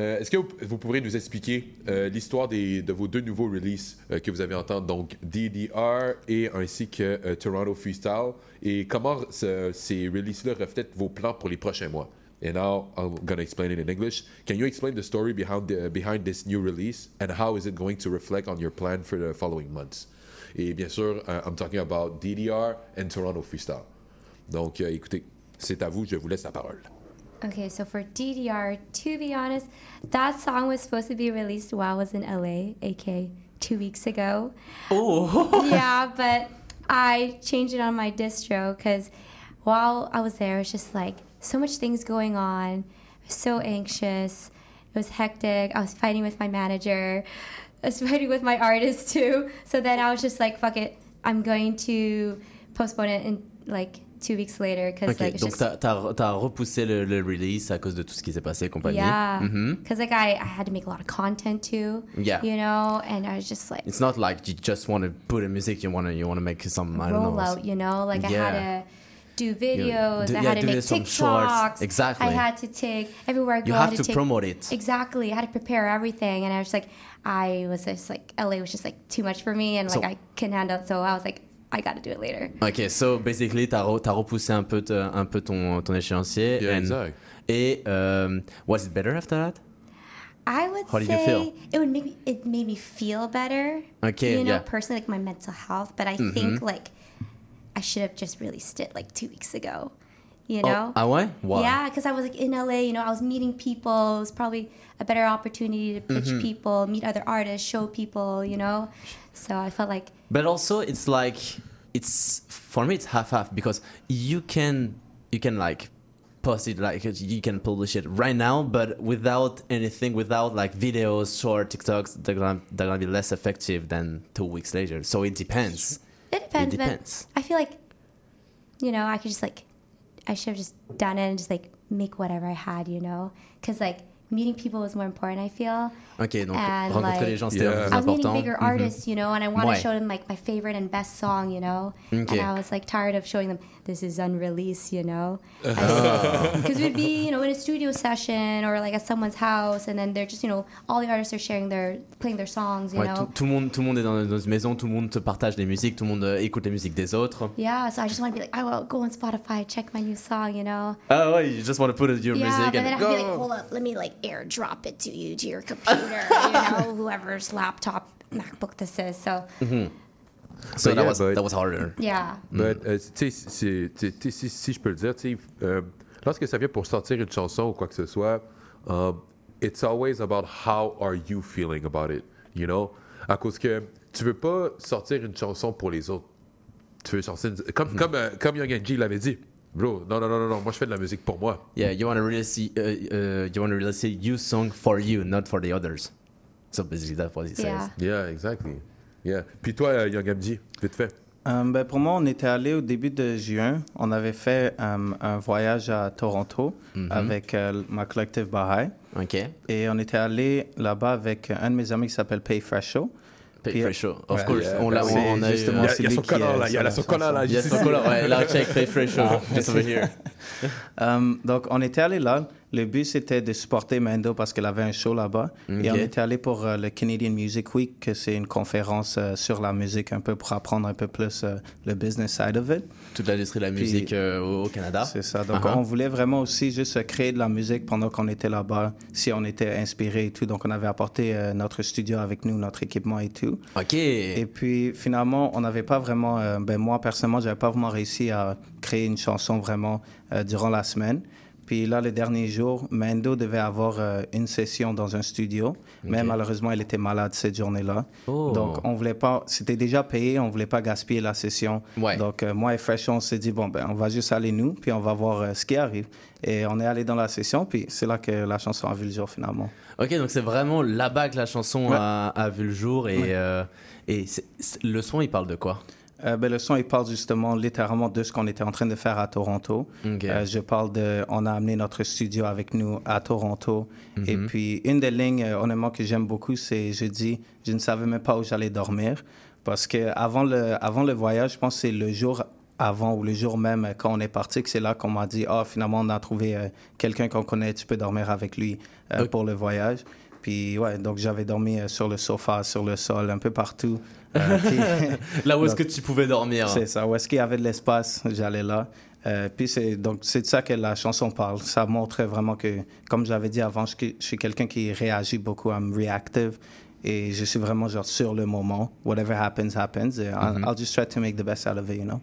euh, est-ce que vous, vous pourrez nous expliquer euh, l'histoire de vos deux nouveaux releases euh, que vous avez entendre, donc DDR et ainsi que euh, Toronto Freestyle, et comment ce- ces releases-là reflètent vos plans pour les prochains mois? And now I'm gonna explain it in English. Can you explain the story behind the, behind this new release and how is it going to reflect on your plan for the following months? Et bien sûr, uh, I'm talking about DDR and Toronto Freestyle. Donc, écoutez, c'est à vous, je vous laisse la parole. Okay, so for DDR, to be honest, that song was supposed to be released while I was in LA, aka two weeks ago. Oh. yeah, <laughs> but I changed it on my distro because while I was there, it was just like so much things going on. I was so anxious. It was hectic. I was fighting with my manager. I was <laughs> fighting with my artist too. So then I was just like, fuck it. I'm going to postpone it and like two weeks later because Ok, like it's donc just t'as t'as repoussé le, le release à cause de tout ce qui s'est passé compagnie. Yeah, mm-hmm. because like I, I had to make a lot of content too. Yeah. you know, and I was just like It's not like you just want to put in music, you want to you want to make some I don't know. rollout. You know, like I had to do videos. do- I yeah, had to make some shorts. TikToks. Exactly. I had to take everywhere I go. You I have had to take, promote it. Exactly. I had to prepare everything, and I was like, I was just like, LA was just like too much for me, and like I couldn't handle it. So I was like, I got to do it later. Ok, so basically, t'as re- t'as repoussé un peu, te- un peu ton, ton échéancier. Yeah, and- exact. Et um, was it better after that? I would How did you say feel? it would make me, it made me feel better. Okay, you know, yeah. personally, like my mental health. But I Mhm. think like I should have just released it like two weeks ago. You Oh, know? ah ouais? Why? Yeah, because I was like in LA. You know, I was meeting people. It was probably a better opportunity to pitch Mhm. people, meet other artists, show people. You know, so I felt like But also, it's like it's for me, it's half half because you can you can like post it like you can publish it right now, but without anything, without like videos, short TikToks, they're gonna they're gonna be less effective than two weeks later. So it depends. it depends. It depends. I feel like, you know, I could just like, I should have just done it and just like make whatever I had. You know, because like meeting people was more important. I feel. Ok, donc And, rencontrer like, les gens c'était Yeah. plus I was meeting important. bigger Mhm. artists, you know, and I want to Ouais. show them like my favorite and best song, you know. Okay. And I was like tired of showing them this is unreleased, you know. Because we'd be, you know, in a studio session or like at someone's house, and then they're just, you know, all the artists are sharing their, playing their songs, you Ouais, know. tout, tout le monde, tout le monde est dans, dans une maison, tout le monde te partage les musiques, tout le monde euh, écoute les musiques des autres. Yeah, so I just want to be like, I will go on Spotify, check my new song, you know. Ah ouais, you just want to put your yeah, music but then I'd be like, hold up, let me like airdrop it to you to your computer, you <laughs> know, whoever's laptop, MacBook this is. So Mhm. So But that yeah, was but- that was harder. yeah. But, euh, tu sais, si, si je peux le dire, euh, lorsque ça vient pour sortir une chanson ou quoi que ce soit, um, it's always about how are you feeling about it, you know? À cause que tu veux pas sortir une chanson pour les autres. Tu veux sortir une- Comme, comme, euh, comme Young NG l'avait dit. Bro, non, non, non, non, non, moi je fais de la musique pour moi. Yeah, you want to really see, uh, uh, you want to really see you song for you, not for the others. So basically, that's what he says. Yeah. Exactly. Yeah. Puis toi, euh, Young MG, vite fait. Euh, ben, pour moi, on était allé au début de juin. On avait fait euh, un voyage à Toronto Mhm. avec ma collective Baha'i. Ok. Et on était allé là-bas avec un de mes amis qui s'appelle Pay Fresh Show. Pay Show, of Ouais. course. Yeah, On l'a- on a eu- justement Il y a- c'est il y a son est là, il y a son collant, là, Il y a son collant, ouais, là, check, Pay Free Show, just over here. <laughs> Um, donc, on était allé là. Le but, c'était de supporter Mando parce qu'elle avait un show là-bas. Et on était allé pour euh, le Canadian Music Week, que c'est une conférence euh, sur la musique, un peu pour apprendre un peu plus euh, le business side of it. Toute l'industrie de la musique euh, au au Canada. C'est ça. Donc, Uh-huh. on voulait vraiment aussi juste créer de la musique pendant qu'on était là-bas, si on était inspiré et tout. Donc, on avait apporté euh, notre studio avec nous, notre équipement et tout. OK. Et puis, finalement, on n'avait pas vraiment... euh, ben, moi, personnellement, j'avais pas vraiment réussi à créer une chanson vraiment durant la semaine. Puis là, le dernier jour, Mando devait avoir euh, une session dans un studio. Mais malheureusement, elle était malade cette journée-là. Oh. Donc, on voulait pas... C'était déjà payé, on voulait pas gaspiller la session. Donc, euh, moi et Fresh, on s'est dit, bon, ben, on va juste aller nous, puis on va voir euh, ce qui arrive. Et on est allé dans la session, puis c'est là que la chanson a vu le jour, finalement. Ok, donc c'est vraiment là-bas que la chanson Ouais. a, a vu le jour et, Ouais. et le son il parle de quoi? Euh, ben, le son, il parle justement littéralement de ce qu'on était en train de faire à Toronto. Euh, je parle de... On a amené notre studio avec nous à Toronto. Et Mhm. puis, une des lignes, euh, honnêtement, que j'aime beaucoup, c'est, je dis, je ne savais même pas où j'allais dormir. Parce que avant le, avant le voyage, je pense que c'est le jour avant ou le jour même quand on est parti que c'est là qu'on m'a dit, ah, finalement, on a trouvé quelqu'un qu'on connaît, tu peux dormir avec lui pour le voyage. Puis, ouais, donc j'avais dormi euh, sur le sofa, sur le sol, un peu partout. Euh, <laughs> puis- Là où est-ce que tu pouvais dormir c'est ça. Où est-ce qu'il y avait de l'espace, j'allais là. Euh, puis c'est donc c'est de ça que la chanson parle. Ça montre vraiment que, comme j'avais dit avant, je, je suis quelqu'un qui réagit beaucoup, I'm reactive. Et je suis vraiment genre sur le moment. Whatever happens, happens. I'll, Mhm. I'll just try to make the best out of it, you know?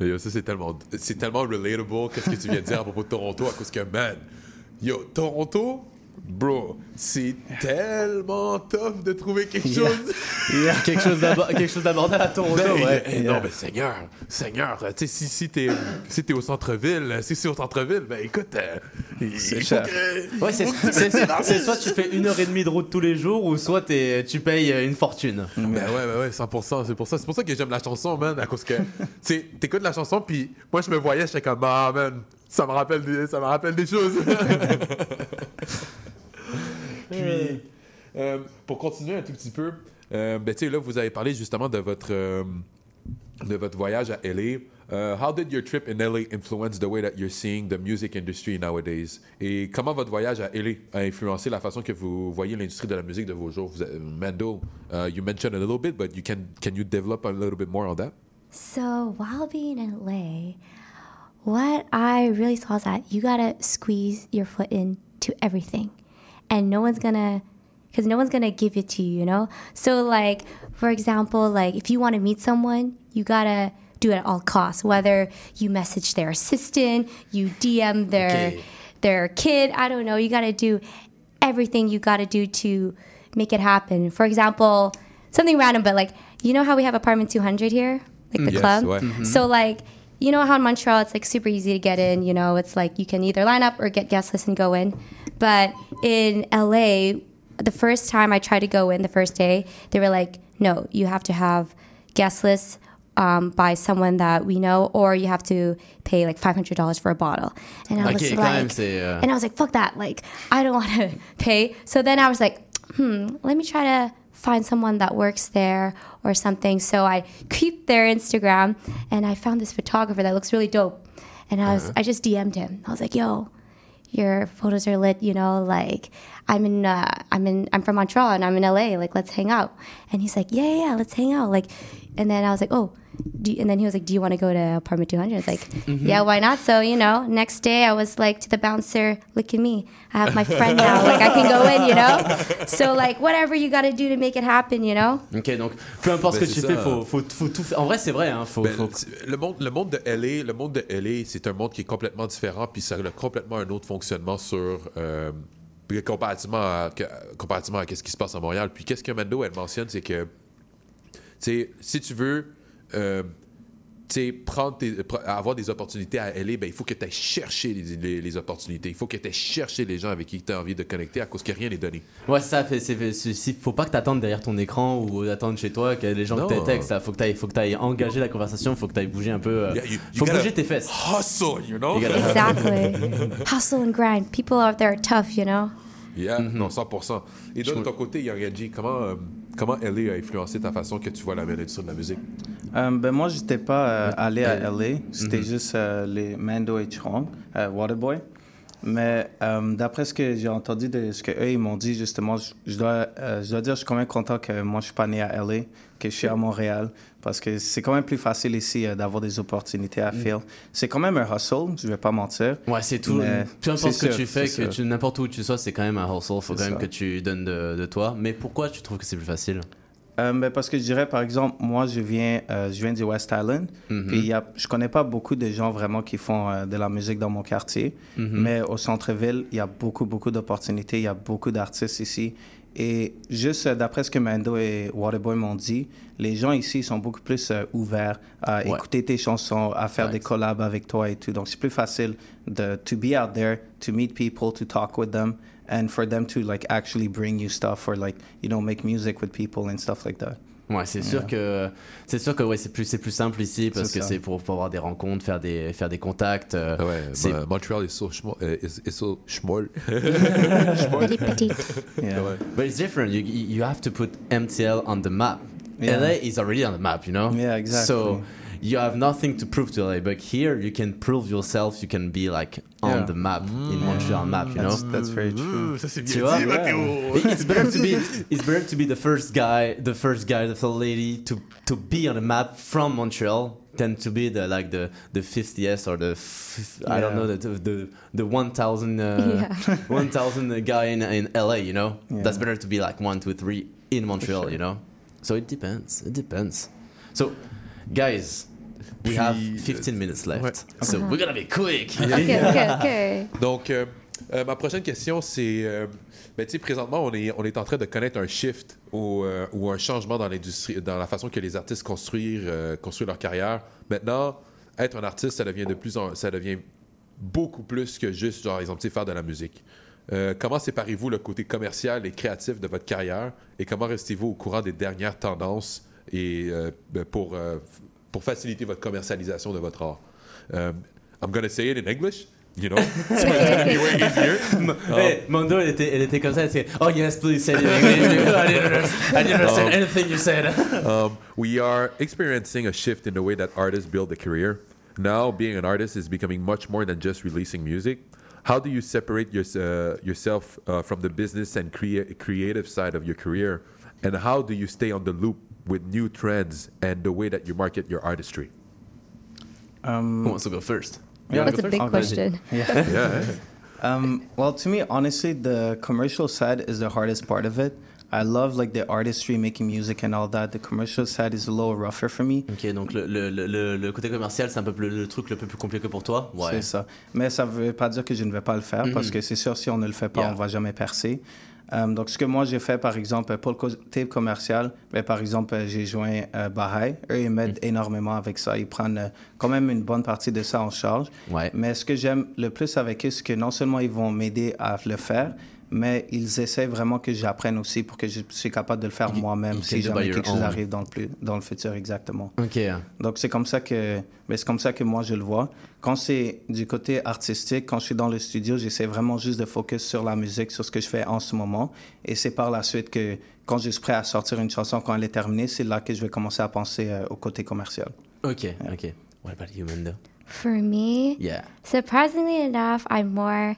Yo, ça, c'est tellement, c'est tellement relatable. Qu'est-ce que tu viens de dire à propos de Toronto? À cause que, man, yo, Toronto, bro, c'est tellement tough de trouver quelque Yeah. chose. <laughs> quelque chose quelque chose d'abordable à Toronto, Ben, ouais. eh, Yeah. Non, mais Seigneur, Seigneur, tu sais, si, si t'es si t'es au centre-ville, si c'est au centre-ville, ben écoute, euh, C'est cher. que- Ouais, c'est soit tu fais une heure et demie de route tous les jours ou soit t'es- tu payes euh, une fortune. Ben ouais, ouais, ouais, 100%. C'est pour ça, c'est pour ça que j'aime la chanson, man, à cause que, tu sais, t'écoutes la chanson, puis moi, je me voyais, j'étais comme, ah, man, ça me rappelle des, ça me rappelle des choses. <laughs> puis, euh, pour continuer un tout petit peu, euh, ben, tu sais, là, vous avez parlé justement de votre, euh, de votre voyage à LA. Euh, how did your trip in LA influence the way that you're seeing the music industry nowadays? Et comment votre voyage à LA a influencé la façon que vous voyez l'industrie de la musique de vos jours? Vous Mando, uh, you mentioned a little bit, but you can can you develop a little bit more on that? So while being in LA, what I really saw is that you gotta squeeze your foot into everything, and no one's gonna, because no one's gonna give it to you, you know. So like, for example, like if you want to meet someone, you gotta do it at all costs. Whether you message their assistant, you DM their Okay. their kid, I don't know. You gotta do everything you gotta do to make it happen. For example, something random, but like you know how we have apartment 200 here, like the Yes, club. Mhm. So like you know how in Montreal it's like super easy to get in. You know, it's like you can either line up or get guest list and go in. But in LA, the first time I tried to go in the first day, they were like, no, you have to have guest lists. Um, by someone that we know, or you have to pay like five hundred dollars for a bottle, and I was like, c'est, euh, and I was like, fuck that. Like, I don't want to <laughs> pay. So then I was like, hmm, let me try to find someone that works there or something. So I creeped their Instagram and I found this photographer that looks really dope. And I was, Uh-huh. I just DM'd him. I was like, yo, your photos are lit, you know, like I'm in, uh, I'm in, I'm from Montreal and I'm in LA. Like, let's hang out. And he's like, yeah, yeah, yeah, let's hang out. Like, and then I was like, oh, and then he was like, do you want to go to apartment 200? I was like, <laughs> Mhm. yeah, why not? So, you know, next day I was like to the bouncer, look at me. I have my friend now. <laughs> like, I can go in, you know? So, like, whatever you got to do to make it happen, you know? Ok, donc peu importe ce que tu c'est fais, ça. faut, faut, faut tout faire. En vrai, c'est vrai, hein, faut, Ben, faut- le, monde, le monde de LA, le monde de LA, c'est un monde qui est complètement différent, puis ça a complètement un autre fonctionnement sur euh, puis comparativement à, comparativement à ce qui se passe à Montréal. Puis qu'est-ce que Mando elle mentionne, c'est que tu sais, si tu veux euh, tu prendre tes- pr- avoir des opportunités à LA, ben, il faut que tu ailles chercher les, les- les opportunités. Il faut que tu ailles chercher les gens avec qui tu as envie de connecter à cause que rien n'est donné. Ouais, ça fait. c'est- c'est- c'est- faut pas que t'attendes derrière ton écran ou d'attendre chez toi que les gens te textent. là. Faut que t'ailles, faut que t'ailles engager la conversation. Faut que t'ailles bouger un peu. euh, Yeah, you- you faut bouger tes fesses. Hustle, you know? You gotta- Exactly. <laughs> Hustle and grind. People out there are tough, you know? Yeah, non, 100%. Et de ton côté, Edgy, comment, euh, comment LA a influencé ta façon que tu vois la l'industrie de la musique? Euh, ben moi, j'étais pas euh, allé à Euh, LA. C'était mhm. juste euh, les Mando et Chong, euh, Waterboy. Mais euh, d'après ce que j'ai entendu de ce qu'eux, ils m'ont dit, justement, je, je dois, euh, je dois dire, je suis quand même content que moi, je suis pas né à LA, que je suis à Montréal. Parce que c'est quand même plus facile ici euh, d'avoir des opportunités à Mm. faire. C'est quand même un hustle, je vais pas mentir. Ouais, c'est tout. Peu importe ce que sûr, tu fais, que n'importe où tu sois, c'est quand même un hustle. Faut C'est quand même que tu donnes de, de toi. Mais pourquoi tu trouves que c'est plus facile? Euh, ben, parce que je dirais, par exemple, moi, je viens, euh, je viens du West Island. Puis y a, je connais pas beaucoup de gens vraiment qui font euh, de la musique dans mon quartier. Mhm. Mais au centre-ville, il y a beaucoup, beaucoup d'opportunités. Il y a beaucoup d'artistes ici. Et juste euh, d'après ce que Mando et Waterboy m'ont dit, les gens ici sont beaucoup plus euh, ouverts à Ouais. écouter tes chansons, à faire des collabs avec toi et tout. Donc c'est plus facile de to be out there, to meet people, to talk with them, and for them to like actually bring you stuff or like you know make music with people and stuff like that. Ouais, c'est sûr que c'est sûr que ouais, c'est plus c'est plus simple ici parce que c'est pour, pour avoir des rencontres, faire des faire des contacts. euh, Ouais, c'est bah, Montreal est so schmo- euh, is- is so schmoll. <laughs> Very petite. Yeah. Ouais. But it's different. You you have to put MTL on the map. Yeah. LA is already on the map, you know. Yeah, exactly. So you have nothing to prove to LA, but here you can prove yourself. You can be like on Yeah. the map in mm. Montreal map, you know. That's, that's very mm. true. Ça, c'est Tu bien vois? dit, Mathéo. <laughs> It's better to be it's better to be the first guy, the first guy, the first lady to to be on the map from Montreal than to be the like the the 50th or the fif- I don't know the the the 1000 uh, <laughs> Yeah. <laughs> 1000 uh, guy in in LA, you know. Yeah. That's better to be like 1 2 3 in Montreal, sure. you know. So it depends. It depends. So guys, we have Puis, 15 minutes left. ouais. So we're going to be quick. Okay, okay, okay. <laughs> Donc, euh, euh, ma prochaine question, c'est. euh, ben, tu sais, présentement, on est, on est en train de connaître un shift ou, euh, ou un changement dans l'industrie, dans la façon que les artistes construisent, euh, construisent leur carrière. Maintenant, être un artiste, ça devient de plus en, ça devient beaucoup plus que juste, genre, exemple, faire de la musique. Euh, comment séparez-vous le côté commercial et créatif de votre carrière et comment restez-vous au courant des dernières tendances et euh, ben, pour, euh, pour faciliter votre commercialisation de votre art? Um, I'm gonna say it in English, you know, <laughs> so it's gonna be way easier. <laughs> Hey, Mondo, elle était, elle était comme ça, elle oh yes, please say it in English. <laughs> I didn't understand, I didn't understand Um, anything you said. um, we are experiencing a shift in the way that artists build a career. Now, being an artist is becoming much more than just releasing music. How do you separate your, uh, yourself uh, from the business and crea- creative side of your career? And how do you stay on the loop with new trends and the way that you market your artistry? Um, Who wants to go first? Yeah. That's a big Oh, question. <laughs> Yeah. <laughs> Yeah. <laughs> Um, well, to me, honestly, the commercial side is the hardest part of it. I love like the artistry, making music and all that. The commercial side is a little rougher for me. Ok, donc le, le, le, le côté commercial, c'est un peu plus- le truc le peu plus compliqué pour toi C'est ça. Mais ça veut pas dire que je ne vais pas le faire Mhm. parce que c'est sûr, si on ne le fait pas, Yeah. on va jamais percer. Euh, donc, ce que moi j'ai fait, par exemple, pour le côté commercial, ben, par exemple, euh, j'ai joint euh, Baha'i. Eux, ils m'aident Mhm. énormément avec ça. Ils prennent euh, quand même une bonne partie de ça en charge. Ouais. Mais ce que j'aime le plus avec eux, c'est que non seulement ils vont m'aider à le faire, mais ils essaient vraiment que j'apprenne aussi pour que je sois capable de le faire moi-même si jamais quelque chose own. arrive dans le, plus, dans le futur, exactement. Donc c'est comme ça que ben, c'est comme ça que moi je le vois. Quand c'est du côté artistique, quand je suis dans le studio, j'essaie vraiment juste de focus sur la musique, sur ce que je fais en ce moment. Et c'est par la suite que quand je suis prêt à sortir une chanson quand elle est terminée, c'est là que je vais commencer à penser euh, au côté commercial. Ok, ok. What about you, Mendo? For me, Yeah. surprisingly enough, I'm more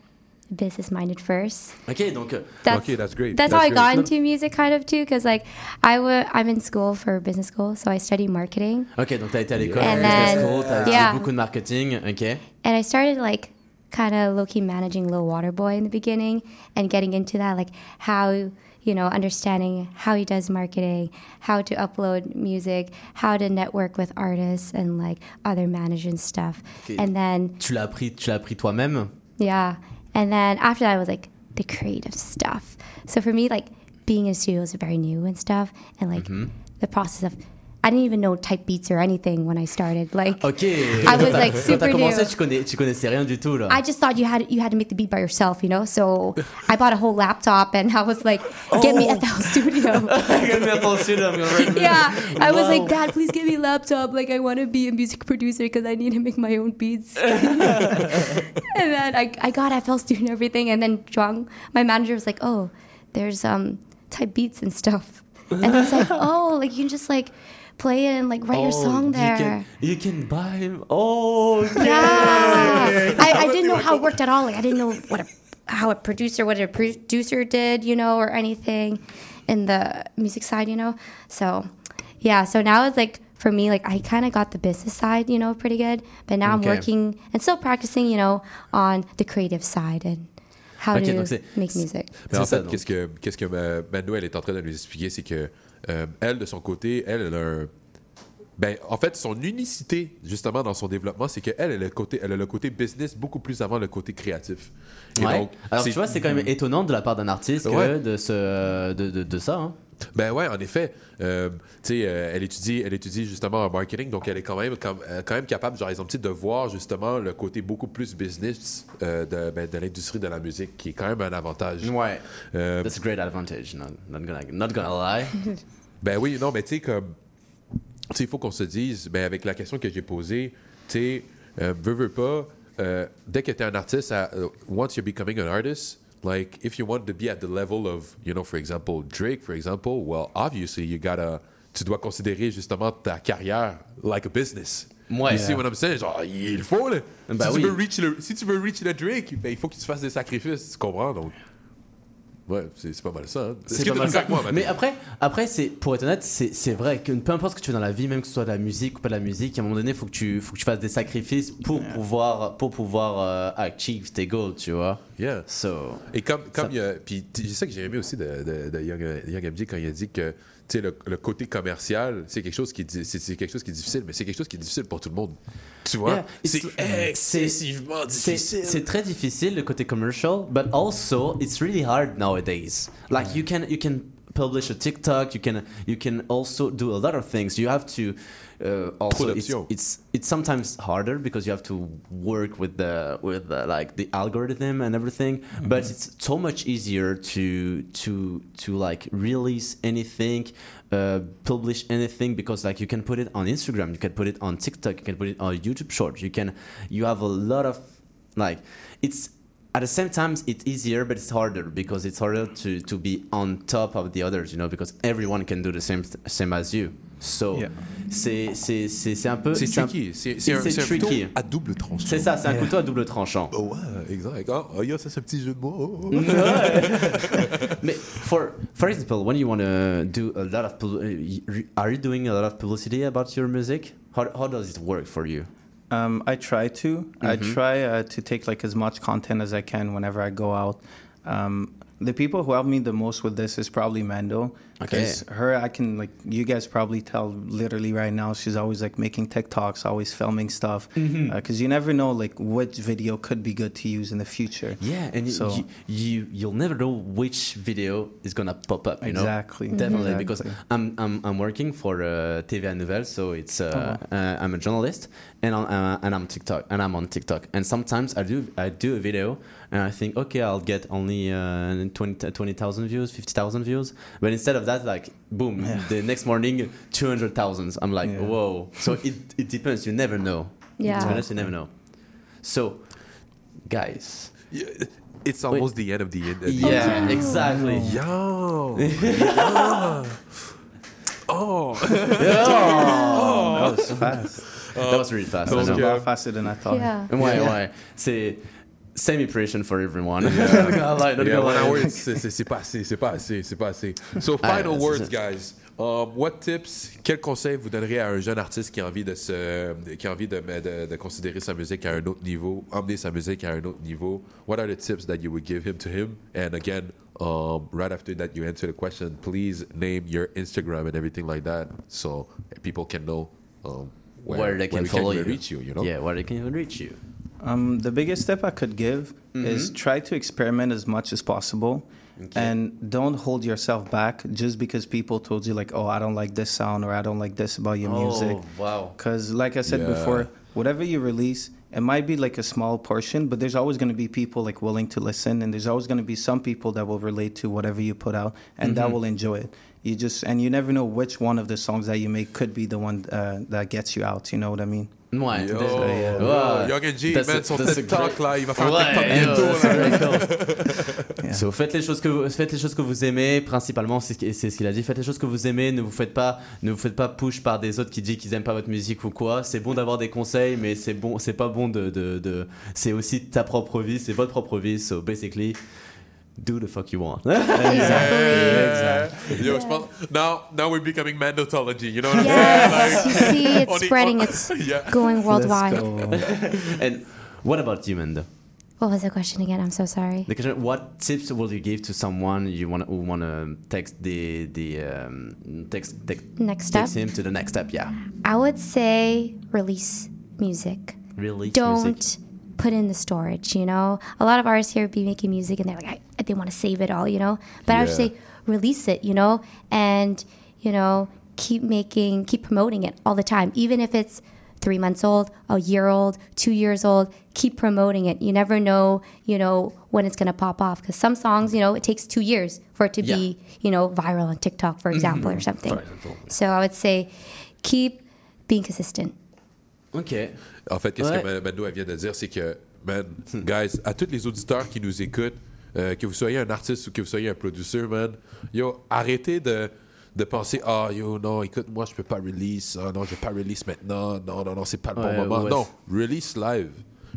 business minded first. Ok, donc. euh, That's, Okay, that's great. That's, That's how I got into music, kind of too, because like I would, I'm in school for business school, so I study marketing, Ok, donc t'as été à l'école, And business then- school, t'as Yeah. fait beaucoup de marketing, ok. and I started like kind of low key managing Lil Water Boy in the beginning, and getting into that, like how you know understanding how he does marketing, how to upload music, how to network with artists and like other managers and stuff, Ok. and then Tu l'as appris, tu l'as appris toi-même. Yeah. And then after that, it was like the creative stuff. So for me, like being in a studio is very new and stuff. And like Mhm. the process of I didn't even know type beats or anything when I started. Like, Ok. I was like super commencé, new. tu, connais, tu connaissais rien du tout là. I just thought you had you had to make the beat by yourself, you know. So I bought a whole laptop and I was like, "Get me FL Studio." <laughs> Get me FL Studio, I'm gonna write- yeah, I was like, Wow. "Dad, please give me a laptop. Like, I want to be a music producer because I need to make my own beats." <laughs> and then I, I got FL Studio and everything. And then Zhuang, my manager, was like, "Oh, there's um type beats and stuff." And he was like, <laughs> "Oh, like you can just like play it and like write your Oh, song there." You can, you can buy him. Oh, okay. Yeah. I, I didn't know <laughs> how it worked at all. Like I didn't know what a, how a producer, what a producer did, you know, or anything in the music side, you know. So yeah, so now it's like for me, like I kind of got the business side, you know, pretty good. But now Okay. I'm working and still practicing, you know, on the creative side and how Ok, to donc make music. Mais en fait, qu'est-ce que, qu'est-ce que Manuel est en train de nous expliquer, c'est que euh, elle, de son côté, elle, elle a un- Ben, en fait, son unicité, justement, dans son développement, c'est qu'elle, elle, a le côté, elle a le côté business beaucoup plus avant le côté créatif. Et Ouais. donc, Alors tu vois, c'est quand même étonnant de la part d'un artiste que Ouais. de, ce, de, de, de ça. hein. Ben ouais, en effet. Euh, tu sais, euh, elle étudie, elle étudie justement en marketing, donc elle est quand même, quand, euh, quand même capable, genre exemple, de voir justement le côté beaucoup plus business euh, de, ben, de l'industrie de la musique, qui est quand même un avantage. Ouais. That's a great advantage, not, not, gonna, not gonna lie. <laughs> Ben oui, non, mais tu sais, comme. Tu sais, il faut qu'on se dise, ben avec la question que j'ai posée, tu sais, veux, veux pas, dès que tu es un artiste, à- once you're becoming an artist, like, if you want to be at the level of, you know, for example, Drake, for example, well, obviously, you gotta. Tu dois considérer justement ta carrière like a business. Ouais. You see what I'm saying? Genre, il faut, là. Ben si, oui. tu veux reach le, si tu veux reach le Drake, ben, il faut que tu fasses des sacrifices, tu comprends? Donc, ouais, c'est pas mal ça. hein. C'est pas mal ça. moi, Mais après, après c'est pour être honnête, c'est c'est vrai que peu importe ce que tu fais dans la vie, même que ce soit de la musique ou pas de la musique, à un moment donné, faut que tu faut que tu fasses des sacrifices pour pouvoir pour pouvoir euh, achieve tes goals, tu vois. Yeah. So. Et comme, comme Ça- il y a. Puis c'est ça que j'ai aimé aussi de, de, de Young, Young MJ quand il a dit que le, le côté commercial, c'est quelque, chose qui est c'est quelque chose qui est difficile, mais c'est quelque chose qui est difficile pour tout le monde. Tu vois? Yeah, c'est it's- excessivement C'est- difficile. C'est très difficile le côté commercial, but also it's really hard nowadays. Like you can you can publish a TikTok, you can you can also do a lot of things. You have to uh, also it's, it's it's sometimes harder because you have to work with the with the, like the algorithm and everything. But it's so much easier to to to like release anything, uh, publish anything because like you can put it on Instagram, you can put it on TikTok, you can put it on YouTube Short. You can you have a lot of like it's at the same time it's easier but it's harder because it's harder to to be on top of the others you know because everyone can do the same same as you so Yeah. c'est c'est c'est c'est un peu C'est tricky. C'est un, c'est un couteau à double tranchant. c'est ça c'est un couteau à double tranchant Oh, ouais, exact. Ah, oh, yeah, ça, c'est un petit jeu de mots. Oh, oh. <laughs> Mais for for example, when you want to do a lot of, are you doing a lot of publicity about your music? How how does it work for you? Um, I try to. I Mhm. try uh, to take like as much content as I can whenever I go out. Um, the people who help me the most with this is probably Mando. Okay. Her, I can like you guys probably tell literally right now. She's always like making TikToks, always filming stuff. Because Mhm. you never know like which video could be good to use in the future. Yeah, and so you, you you'll never know which video is gonna pop up. You know? Exactly. definitely Mhm. because I'm I'm I'm working for uh, TVA Nouvelle, so it's uh, Oh, uh, I'm a journalist and I'm, uh, and I'm TikTok and I'm on TikTok and sometimes I do I do a video and I think okay I'll get only uh, 20 20,000 views, fifty thousand views, but instead of that like boom Yeah. the next morning two hundred thousands. I'm like Yeah. whoa. So it it depends. You never know. Yeah. To be honest, you never know. So, guys. Yeah, It's almost the end of the end. of the Yeah, interview. exactly. Oh. Yo. <laughs> Oh. Yeah. Oh. that was fast. That was really fast. That was I a know. lot faster than I thought. Yeah. Ouais, Yeah. ouais. C'est same impression for everyone. Lie, not Yeah, <laughs> one hour, c'est pas assez, c'est pas assez, c'est pas assez. So, Ah, final c'est words, guys. Um, what tips, quels conseils vous donneriez à un jeune artiste qui a envie de se, qui a envie de, de, de considérer sa musique à un autre niveau, emmener sa musique à un autre niveau? What are the tips that you would give him to him? And again, um, right after that you answer the question, please name your Instagram and everything like that, so people can know um, where, Where they can we follow even you. reach you. You know? Yeah, where they can even reach you. Um, the biggest step I could give is Mhm. try to experiment as much as possible And don't hold yourself back just because people told you like, oh, I don't like this sound or I don't like this about your Oh, music. wow. Because like I said Yeah. before, whatever you release, it might be like a small portion, but there's always going to be people like willing to listen, and there's always going to be some people that will relate to whatever you put out, and that Mhm. will enjoy it. You just and you never know which one of the songs that you make could be the one uh, that gets you out. You know what I mean? Ouais. Yo, Ouais. Young and G, man, son TikTok, great- là, il va faire un TikTok yo, bientôt, <laughs> faites les choses que vous, faites les choses que vous aimez principalement c'est ce qui- c'est ce qu'il a dit. Faites les choses que vous aimez ne vous faites pas ne vous faites pas push par des autres qui disent qu'ils aiment pas votre musique ou quoi. C'est bon d'avoir des conseils mais c'est bon c'est pas bon de, de, de- c'est aussi ta propre vie c'est votre propre vie. So basically do the fuck you want <laughs> Yeah. Yo, je pense, now, now we're becoming mandotology, you know what I'm Yes, you saying? see, Like, it's <laughs> on est- spreading, on- it's <laughs> Yeah. going worldwide. and what about you Mendo What was the question again? I'm so sorry. The question, what tips will you give to someone you want who want to text the the um, text, text Next text step? him to the next step? Yeah, I would say release music. release Don't music. Put in the storage, you know? A lot of artists here be making music and they're like, I, they want to save it all, you know? But I would say release it, you know? And, you know, keep making, keep promoting it all the time. Even if it's three months old, a year old, two years old, keep promoting it. You never know, you know, when it's going to pop off. Because some songs, you know, it takes two years for it to be, you know, viral on TikTok, for example, or Mhm. something. Example. So I would say keep being consistent. Ok. En fait, qu'est-ce Ouais. que Ma- Mando elle vient de dire, c'est que, man, guys, à tous les auditeurs qui nous écoutent, euh, que vous soyez un artiste ou que vous soyez un producer, man, yo, arrêtez de, de penser, ah, yo, non, écoute, moi, je peux pas release, ah, non, je vais pas release maintenant, non, non, non, c'est pas le Ouais, bon moment. ouais. Non, release live.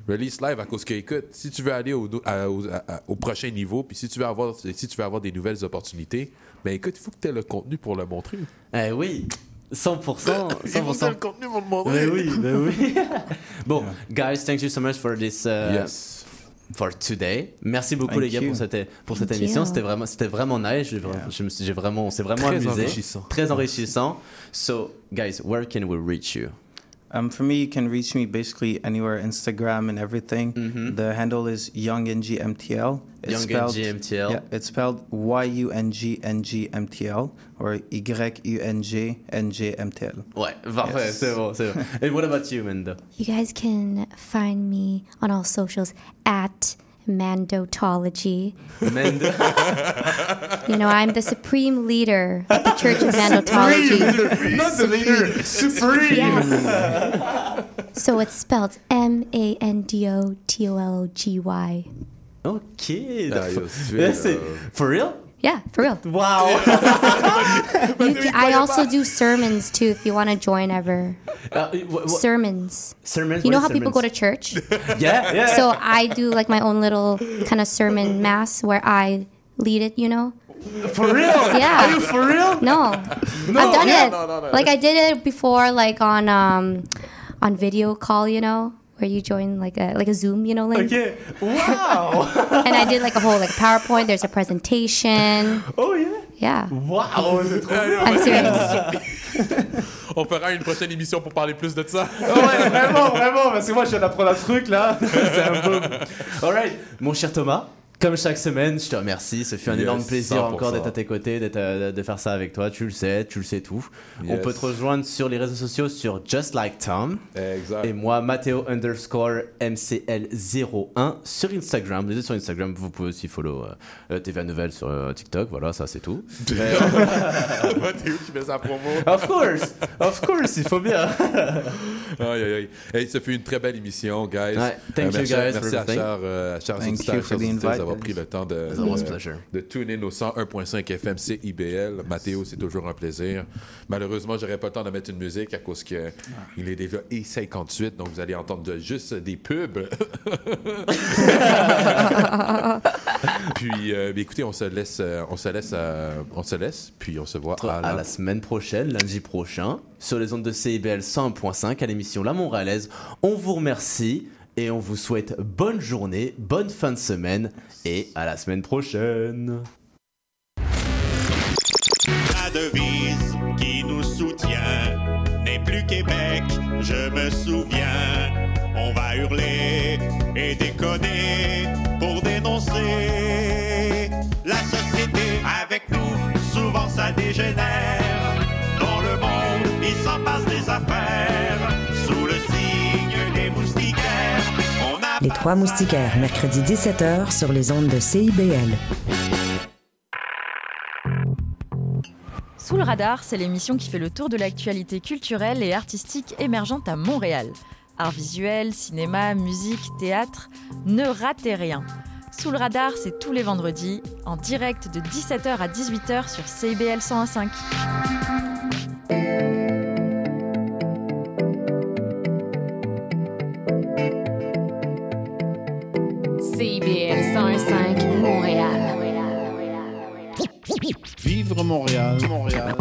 Release live à cause que, écoute, si tu veux aller au, à- au, à- à- au prochain niveau, puis si tu veux avoir, si tu veux avoir des nouvelles opportunités, ben écoute, il faut que tu aies le contenu pour le montrer. Eh oui, 100%. 100%. Il faut que t'aies le contenu le montrer. Mais oui, mais oui. <laughs> bon, guys, thank you so much for this. uh, Yes. For today. Merci beaucoup Thank les gars you. pour cette pour cette Thank émission. C'était vraiment c'était vraiment nice. J'ai vraiment, j'ai vraiment on s'est vraiment Très amusé. enrichissant. Très enrichissant. So guys, where can we reach you? Um, for me, you can reach me basically anywhere, Instagram and everything. The handle is YoungNGMTL. It's YoungNGMTL. Yeah, it's spelled Y U N G N G M T L or Y U N G N G M T L. Ouais, parfait, Yes. c'est bon, c'est bon. <laughs> And what about you, Mendo? You guys can find me on all socials at Mandotology. Mendo. <laughs> You know, I'm the supreme leader of the Church of Mandotology. Not the leader, supreme. Yes. <laughs> so it's spelled M A N D O T O L O G Y. Ok. Yo, c'est- Yeah, c'est- For real? Yeah, for real. Wow. <laughs> You I also do sermons too if you want to join ever. Uh, wh- wh- Sermons. Sermons? You know how how is people go to church? <laughs> Yeah, yeah. So I do like my own little kind of sermon mass where I lead it, you know? For real? Yeah. Are you for real? No. No, I've done yeah. it. No, no, no. Like I did it before like on um on video call, you know, where you join like a like a Zoom, you know, link? Okay. Wow. <laughs> And I did like a whole like PowerPoint, there's a presentation. Oh yeah? Yeah. Wow, c'est trop bien. I'm serious. <laughs> On fera une prochaine émission pour parler plus de ça. Ouais, vraiment, vraiment, parce que moi je viens d'apprendre un truc là. <laughs> C'est un boom. Alright, mon cher Thomas. Comme chaque semaine, je te remercie. Ce fut un Yes, énorme plaisir 100%. encore d'être à tes côtés, d'être, euh, de faire ça avec toi. Tu le sais, tu le sais tout. On peut te rejoindre sur les réseaux sociaux sur Just Like Tom. Exact. Et moi, Matteo underscore MCL01 sur Instagram. Vous êtes sur Instagram, vous pouvez aussi follow euh, TVA Nouvelle sur euh, TikTok. Voilà, ça c'est tout. <laughs> Mathéo qui fait sa promo. Of course, of course, il faut bien. <laughs> aïe, aïe, aïe. Hey, ça fait une très belle émission, guys. Ouais, thank you, merci, guys, Merci for à euh, à Thank you for the invite, d'avoir pris le temps de, de, tuner nos 101.5 FM CIBL. Mathéo, c'est toujours un plaisir. Malheureusement, j'aurais pas le temps de mettre une musique à cause que il est déjà E58, donc vous allez entendre de- juste des pubs. <laughs> puis, euh, ben, écoutez, on se laisse, euh, on se laisse, euh, on se laisse, puis on se voit à, à la semaine prochaine, lundi prochain, sur les ondes de CIBL 101.5 à l'émission La Montréalaise. On vous remercie et on vous souhaite bonne journée, bonne fin de semaine et à la semaine prochaine. La devise qui nous soutient n'est plus Québec, je me souviens. On va hurler et déconner Trois moustiquaires, mercredi 17h sur les ondes de CIBL. Sous le radar, c'est l'émission qui fait le tour de l'actualité culturelle et artistique émergente à Montréal. Art visuel, cinéma, musique, théâtre, ne ratez rien. Sous le radar, c'est tous les vendredis, en direct de 17h à 18h sur CIBL 101.5. CIBL 101.5 Montréal. Vivre Montréal, Montréal.